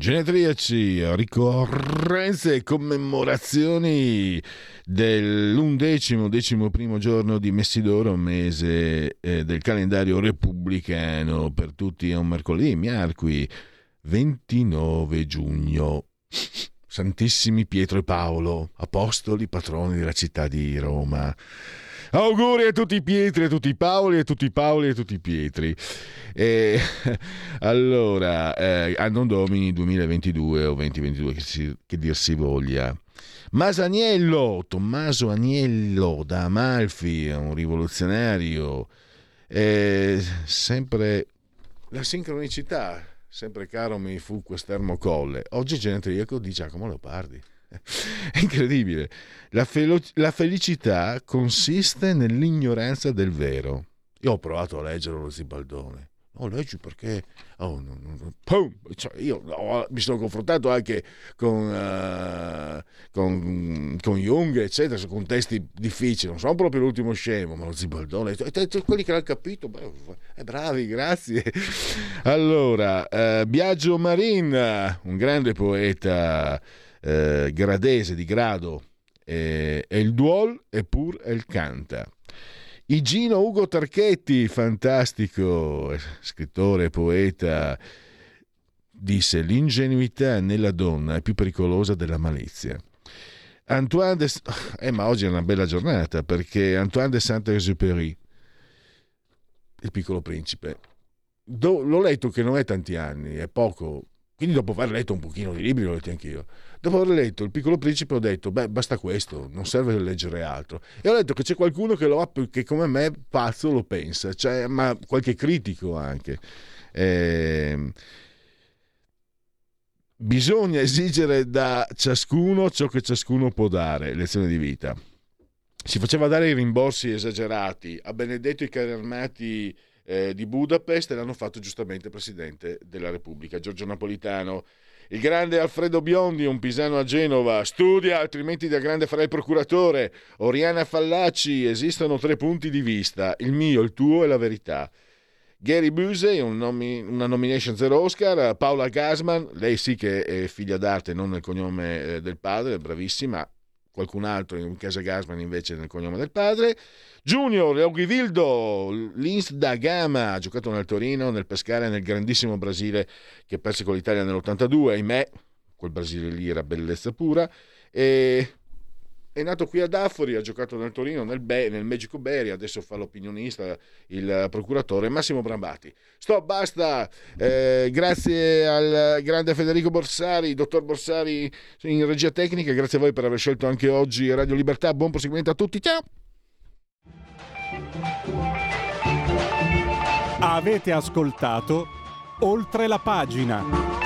Genetriaci, ricorrenze e commemorazioni dell'undecimo, decimo primo giorno di Messidoro, mese eh, del calendario repubblicano, per tutti è un mercoledì, miarqui, 29 giugno. Santissimi Pietro e Paolo, apostoli patroni della città di Roma. Auguri a tutti i Pietri, a tutti i Paoli, a tutti i Paoli e a tutti i Pietri. E, allora, eh, anno domini 2022 o 2022, che, si, che dir si voglia. Masaniello, Tommaso Agnello da Amalfi, un rivoluzionario. Eh, sempre la sincronicità, sempre caro mi fu quest'ermo colle. Oggi genetriaco di Giacomo Leopardi. È incredibile. La, felo- la, felicità consiste nell'ignoranza del vero. Io ho provato a leggere lo Zibaldone. Oh, leggi perché oh, no, no, no. Cioè, io oh, mi sono confrontato anche con, uh, con, con, Jung, eccetera, con testi difficili. Non sono proprio l'ultimo scemo, ma lo Zibaldone, e, e, e, quelli che l'hanno capito, beh, eh, bravi, grazie. Allora, uh, Biagio Marin, un grande poeta eh, gradese di grado eh, il duol eppur il canta. Igino Ugo Tarchetti, fantastico scrittore e poeta, disse l'ingenuità nella donna è più pericolosa della malizia. Antoine de... Eh, ma oggi è una bella giornata perché Antoine de Saint-Exupéry, il piccolo principe, do... l'ho letto che non è tanti anni, è poco, quindi dopo aver letto un pochino di libri, l'ho letto anch'io. Dopo aver letto Il piccolo principe ho detto, beh, basta questo, non serve leggere altro. E ho letto che c'è qualcuno che, lo che come me pazzo lo pensa, cioè, ma qualche critico anche. Eh, bisogna esigere da ciascuno ciò che ciascuno può dare, lezione di vita. Si faceva dare i rimborsi esagerati a Benedetto i carri armati eh, di Budapest e l'hanno fatto giustamente Presidente della Repubblica, Giorgio Napolitano. Il grande Alfredo Biondi, un pisano a Genova, studia, altrimenti da grande farà il procuratore. Oriana Fallaci, esistono tre punti di vista, il mio, il tuo e la verità. Gary Busey, un nomi- una nomination zero Oscar. Paola Gasman, lei sì che è figlia d'arte, non nel cognome eh, del padre, bravissima. Qualcun altro in casa Gasman invece nel cognome del padre. Junior, Eughivildo, Lins da Gama, ha giocato nel Torino, nel Pescara nel grandissimo Brasile che perse con l'Italia nell'82, ahimè, quel Brasile lì era bellezza pura. E è nato qui ad Affori, ha giocato nel Torino, nel, Be- nel Magico Berry, adesso fa l'opinionista, il procuratore Massimo Brambati. Stop, basta. Eh, grazie al grande Federico Borsari, dottor Borsari in regia tecnica, grazie a voi per aver scelto anche oggi Radio Libertà. Buon proseguimento a tutti, ciao. Avete ascoltato oltre la pagina.